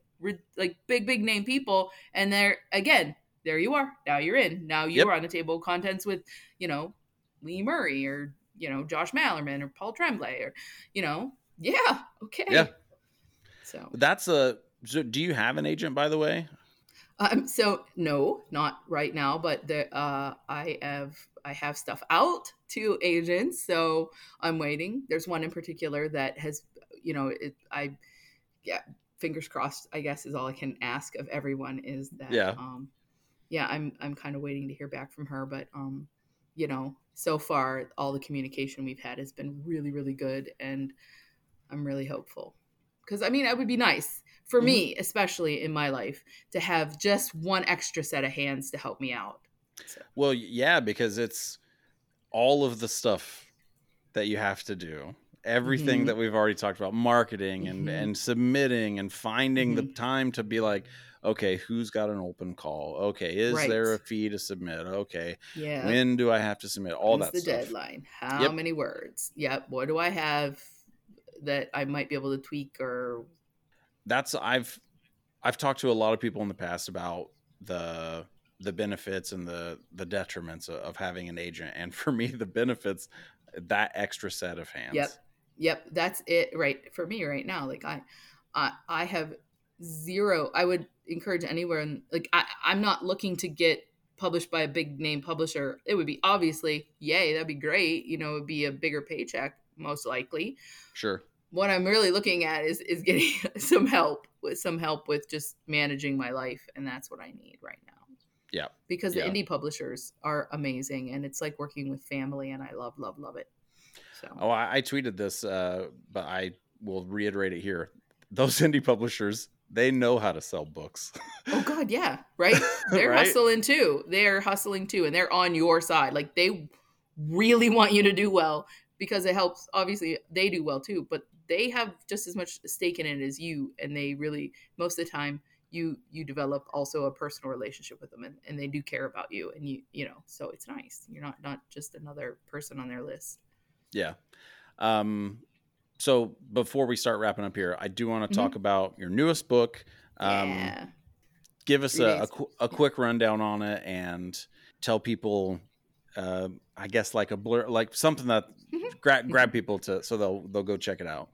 like big big name people, and they're again there you are. Now you're in. Now you Yep. are on a table of contents with you know Lee Murray or you know Josh Malerman or Paul Tremblay or you know yeah okay Yeah. so that's a so do you have an agent by the way Um, so no, not right now, but the, uh, I have I have stuff out to agents, so I'm waiting. There's one in particular that has, you know, it, I, yeah, fingers crossed. I guess is all I can ask of everyone is that, Yeah. um, yeah, I'm I'm kind of waiting to hear back from her, but um, you know, so far all the communication we've had has been really really good, and I'm really hopeful because I mean, it would be nice for Mhm. me, especially in my life, to have just one extra set of hands to help me out. So, Well, yeah, because it's all of the stuff that you have to do. Everything Mhm. that we've already talked about, marketing and Mhm. and submitting and finding the Mhm. time to be like, okay, who's got an open call? Okay, is Right. there a fee to submit? Okay, yeah. when do I have to submit? All When's that the stuff. deadline? How Yep. many words? Yep. What do I have that I might be able to tweak or That's I've I've talked to a lot of people in the past about the the benefits and the the detriments of, of having an agent, and for me, the benefits that extra set of hands. Yep. Yep, that's it right for me right now. Like I I I have zero I would encourage anywhere and like I, I'm not looking to get published by a big name publisher. It would be obviously, yay, that'd be great. You know, it would be a bigger paycheck, most likely. Sure. What I'm really looking at is is getting some help with some help with just managing my life, and that's what I need right now. Yeah. Because the indie publishers are amazing and it's like working with family and I love, love, love it. So Oh, I, I tweeted this, uh, but I will reiterate it here. Those indie publishers, they know how to sell books. Oh God, yeah, right. They're Right? hustling too. They're hustling too, and they're on your side. Like they really want you to do well because it helps. Obviously, they do well too, but they have just as much stake in it as you, and they really most of the time you you develop also a personal relationship with them, and, and they do care about you, and you you know, so it's nice. You're not not just another person on their list. yeah. Um, so before we start wrapping up here, I do want to talk about your newest book. Um, yeah. give us a, a, a quick rundown on it and tell people uh, i guess like a blur like something that Mhm. gra- grab people to so they'll they'll go check it out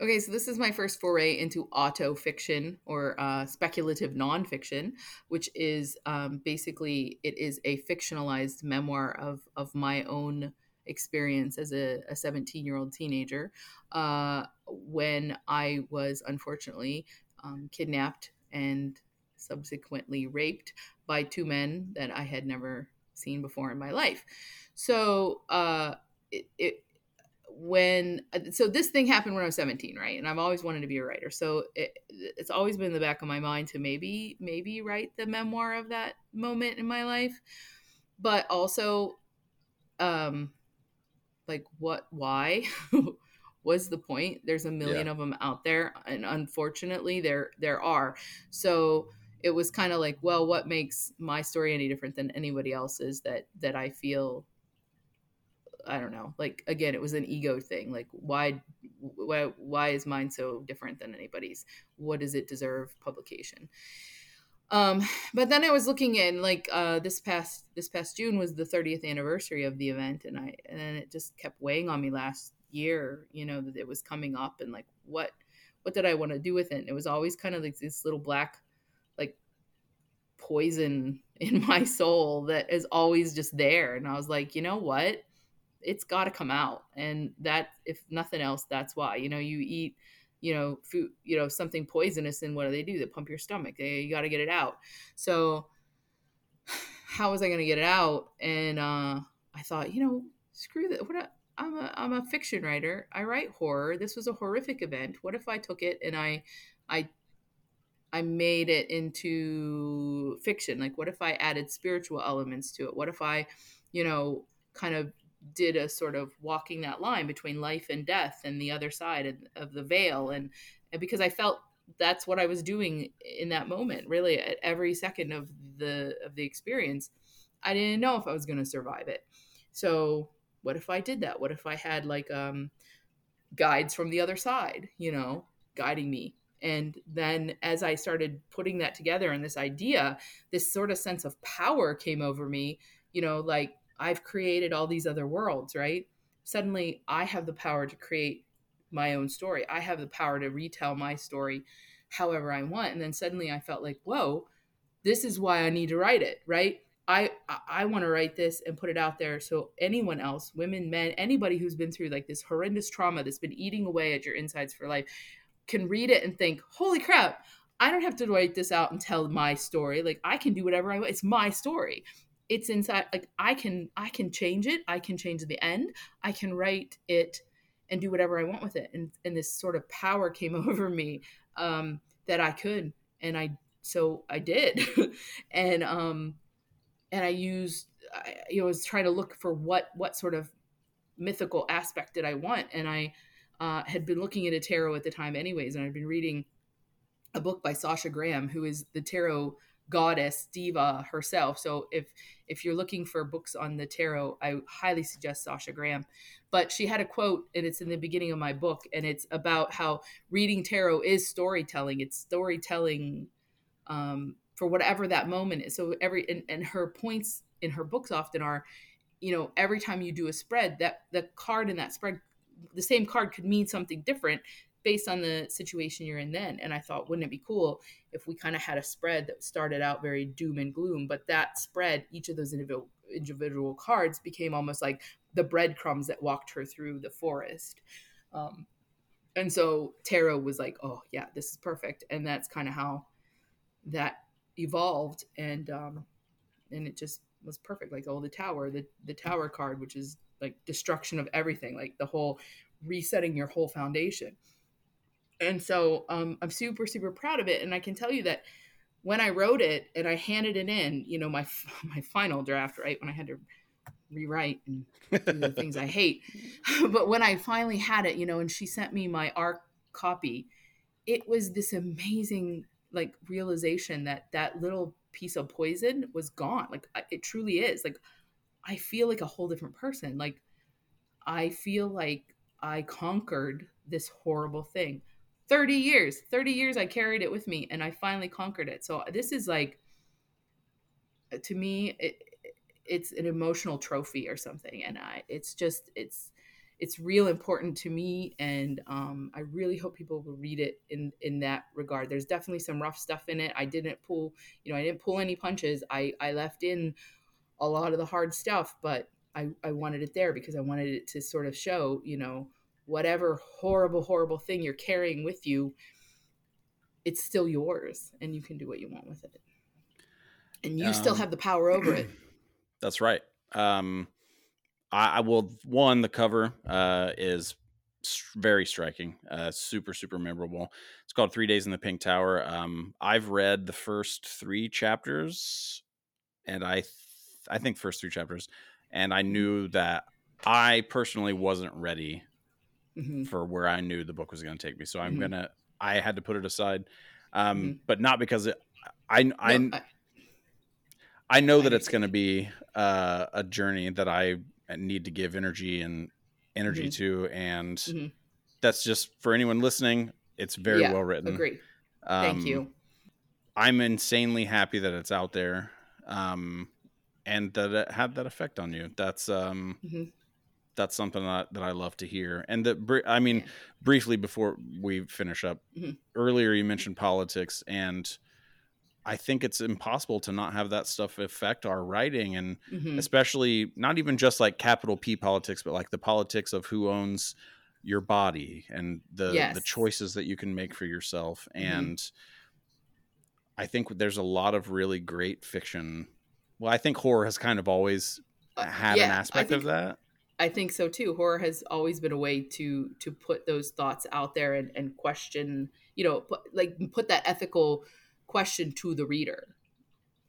Okay, so this is my first foray into auto fiction or uh, speculative nonfiction, which is um, basically it is a fictionalized memoir of of my own experience as a 17 year old teenager uh, when I was unfortunately um, kidnapped and subsequently raped by two men that I had never seen before in my life. So uh, it, it when so this thing happened when I was 17, right? And I've always wanted to be a writer. So it, it's always been in the back of my mind to maybe maybe write the memoir of that moment in my life. But also um like what why was the point? There's a million of them out there and unfortunately there there are. So it was kind of like, well, what makes my story any different than anybody else's that that I feel I don't know. Like again, it was an ego thing. Like why why why is mine so different than anybody's? What does it deserve publication? Um, but then I was looking in like uh, this past this past June was the 30th anniversary of the event, and I and it just kept weighing on me last year. You know that it was coming up, and like what what did I want to do with it? And it was always kind of like this little black like poison in my soul that is always just there. And I was like, you know what? It's got to come out. And that, if nothing else, that's why. You know, you eat, you know, food, you know, something poisonous, and what do they do? They pump your stomach. They, you got to get it out. So, how was I going to get it out? And uh, I thought, you know, screw that. What? A, I'm a I'm a fiction writer. I write horror. This was a horrific event. What if I took it and I I I made it into fiction. Like, what if I added spiritual elements to it? What if I, you know, kind of did a sort of walking that line between life and death and the other side of, the veil? And, and because I felt that's what I was doing in that moment, really, at every second of the of the experience, I didn't know if I was going to survive it. So, what if I did that? What if I had like um, guides from the other side, you know, guiding me and then as I started putting that together and this idea, this sort of sense of power came over me, you know, like I've created all these other worlds, right? Suddenly I have the power to create my own story. I have the power to retell my story however I want. And then suddenly I felt like, whoa, this is why I need to write it, right? I I want to write this and put it out there so anyone else, women, men, anybody who's been through like this horrendous trauma that's been eating away at your insides for life can read it and think, "Holy crap, I don't have to write this out and tell my story. Like I can do whatever I want. It's my story. It's inside like I can I can change it. I can change the end. I can write it and do whatever I want with it. And and this sort of power came over me um that I could and I so I did. and um and I used I, you know was trying to look for what what sort of mythical aspect did I want and I uh, had been looking at a tarot at the time anyways and I'd been reading a book by Sasha Graham who is the tarot goddess diva herself. So if if you're looking for books on the tarot I highly suggest Sasha Graham. But she had a quote and it's in the beginning of my book and it's about how reading tarot is storytelling. It's storytelling um, for whatever that moment is. So every and, and her points in her books often are, you know, every time you do a spread, that the card in that spread, the same card could mean something different based on the situation you're in then. And I thought, wouldn't it be cool if we kind of had a spread that started out very doom and gloom, but that spread, each of those individual individual cards became almost like the breadcrumbs that walked her through the forest. Um, and so tarot was like, oh yeah, this is perfect. And that's kind of how that evolved and um and it just was perfect like oh the tower the the tower card which is like destruction of everything like the whole resetting your whole foundation and so um i'm super super proud of it and i can tell you that when i wrote it and i handed it in you know my my final draft right when i had to rewrite and do the things i hate but when i finally had it you know and she sent me my arc copy it was this amazing like realization that that little piece of poison was gone like it truly is like i feel like a whole different person like i feel like i conquered this horrible thing 30 years 30 years i carried it with me and i finally conquered it. So this is like to me it, it's an emotional trophy or something and i it's just it's it's real important to me and um, i really hope people will read it in in that regard. There's definitely some rough stuff in it. I didn't pull you know i didn't pull any punches. I i left in a lot of the hard stuff but i i wanted it there because i wanted it to sort of show you know whatever horrible horrible thing you're carrying with you it's still yours and you can do what you want with it and you um, still have the power over it that's right um I, I will one the cover uh, is very striking, uh, super super memorable. It's called Three Days in the Pink Tower. Um, I've read the first three chapters, and I th- I think first three chapters, and I knew that I personally wasn't ready mm-hmm. for where I knew the book was going to take me. So I'm mm-hmm. gonna I had to put it aside, um, mm-hmm. but not because it, I I. No, I I know that it's going to be uh, a journey that I need to give energy and energy mm-hmm. to and mm-hmm. that's just for anyone listening it's very yeah, well written agree um, thank you i'm insanely happy that it's out there um, and that it had that effect on you that's um, mm-hmm. That's something that, that i love to hear and that i mean yeah. briefly before we finish up mm-hmm. earlier you mentioned politics and I think it's impossible to not have that stuff affect our writing and mm-hmm. especially not even just like capital P politics, but like the politics of who owns your body and the yes. the choices that you can make for yourself. Mm-hmm. And I think there's a lot of really great fiction. Well, I think horror has kind of always uh, had yeah, an aspect think, of that. I think so too. Horror has always been a way to to put those thoughts out there and, and question, you know, put, like put that ethical question to the reader.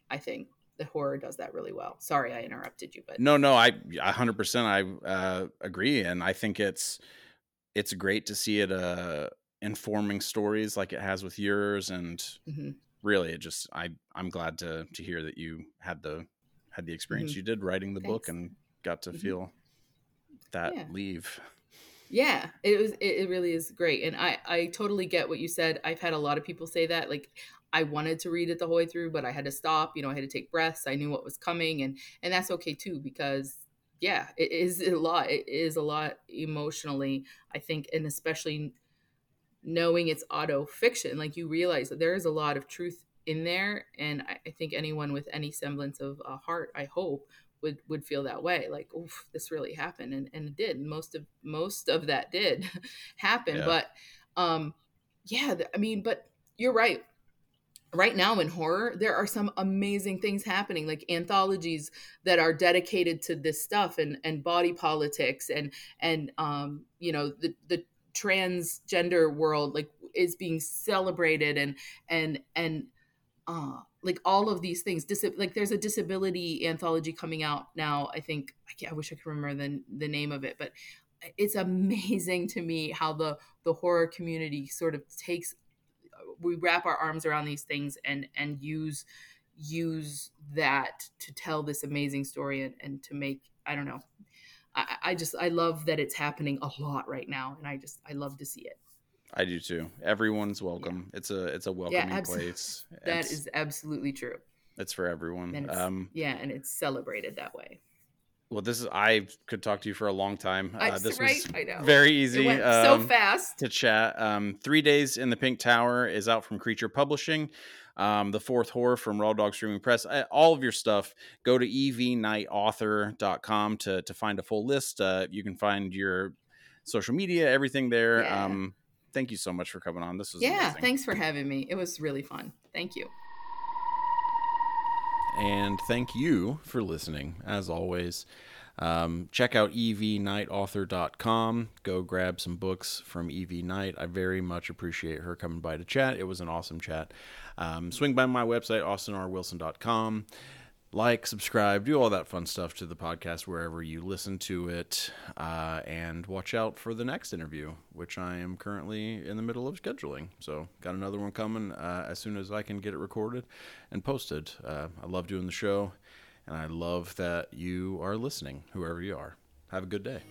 I think the horror does that really well. Sorry, I interrupted you, but no, no, I 100% I uh, agree, and I think it's it's great to see it uh, informing stories like it has with yours, and mm-hmm. really, it just I I'm glad to to hear that you had the had the experience mm-hmm. you did writing the Thanks. book and got to mm-hmm. feel that yeah. leave. Yeah, it was it really is great. And I I totally get what you said. I've had a lot of people say that like I wanted to read it the whole way through, but I had to stop. You know, I had to take breaths. I knew what was coming, and and that's okay too because yeah, it is a lot. It is a lot emotionally, I think, and especially knowing it's auto fiction, like you realize that there is a lot of truth in there, and I, I think anyone with any semblance of a heart, I hope, would would feel that way like oof this really happened and, and it did most of most of that did happen yeah. but um yeah i mean but you're right right now in horror there are some amazing things happening like anthologies that are dedicated to this stuff and and body politics and and um you know the the transgender world like is being celebrated and and and uh like all of these things. Dis- like there's a disability anthology coming out now i think i, I wish i could remember the, the name of it but it's amazing to me how the the horror community sort of takes we wrap our arms around these things and and use use that to tell this amazing story and, and to make i don't know. I, I just i love that it's happening a lot right now and i just i love to see it I do too. Everyone's welcome. Yeah. It's a it's a welcoming yeah, place. That it's, is absolutely true. It's for everyone. It's, um, yeah, and it's celebrated that way. Well, this is I could talk to you for a long time. Uh, this right? was very easy. Um, so fast to chat. Um, Three Days in the Pink Tower is out from Creature Publishing. Um, the Fourth Whore from Raw Dog Screaming Press. All of your stuff. Go to evknightauthor.com to to find a full list. Uh, you can find your social media, everything there. Yeah. Um, thank you so much for coming on. This was yeah. Amazing. Thanks for having me. It was really fun. Thank you. And thank you for listening. As always, um, check out evknightauthor.com. Go grab some books from EV Knight. I very much appreciate her coming by to chat. It was an awesome chat. Um, swing by my website, austinrwilson.com like, subscribe, do all that fun stuff to the podcast wherever you listen to it, uh, and watch out for the next interview, which I am currently in the middle of scheduling. So, got another one coming uh, as soon as I can get it recorded and posted. Uh, I love doing the show, and I love that you are listening, whoever you are. Have a good day.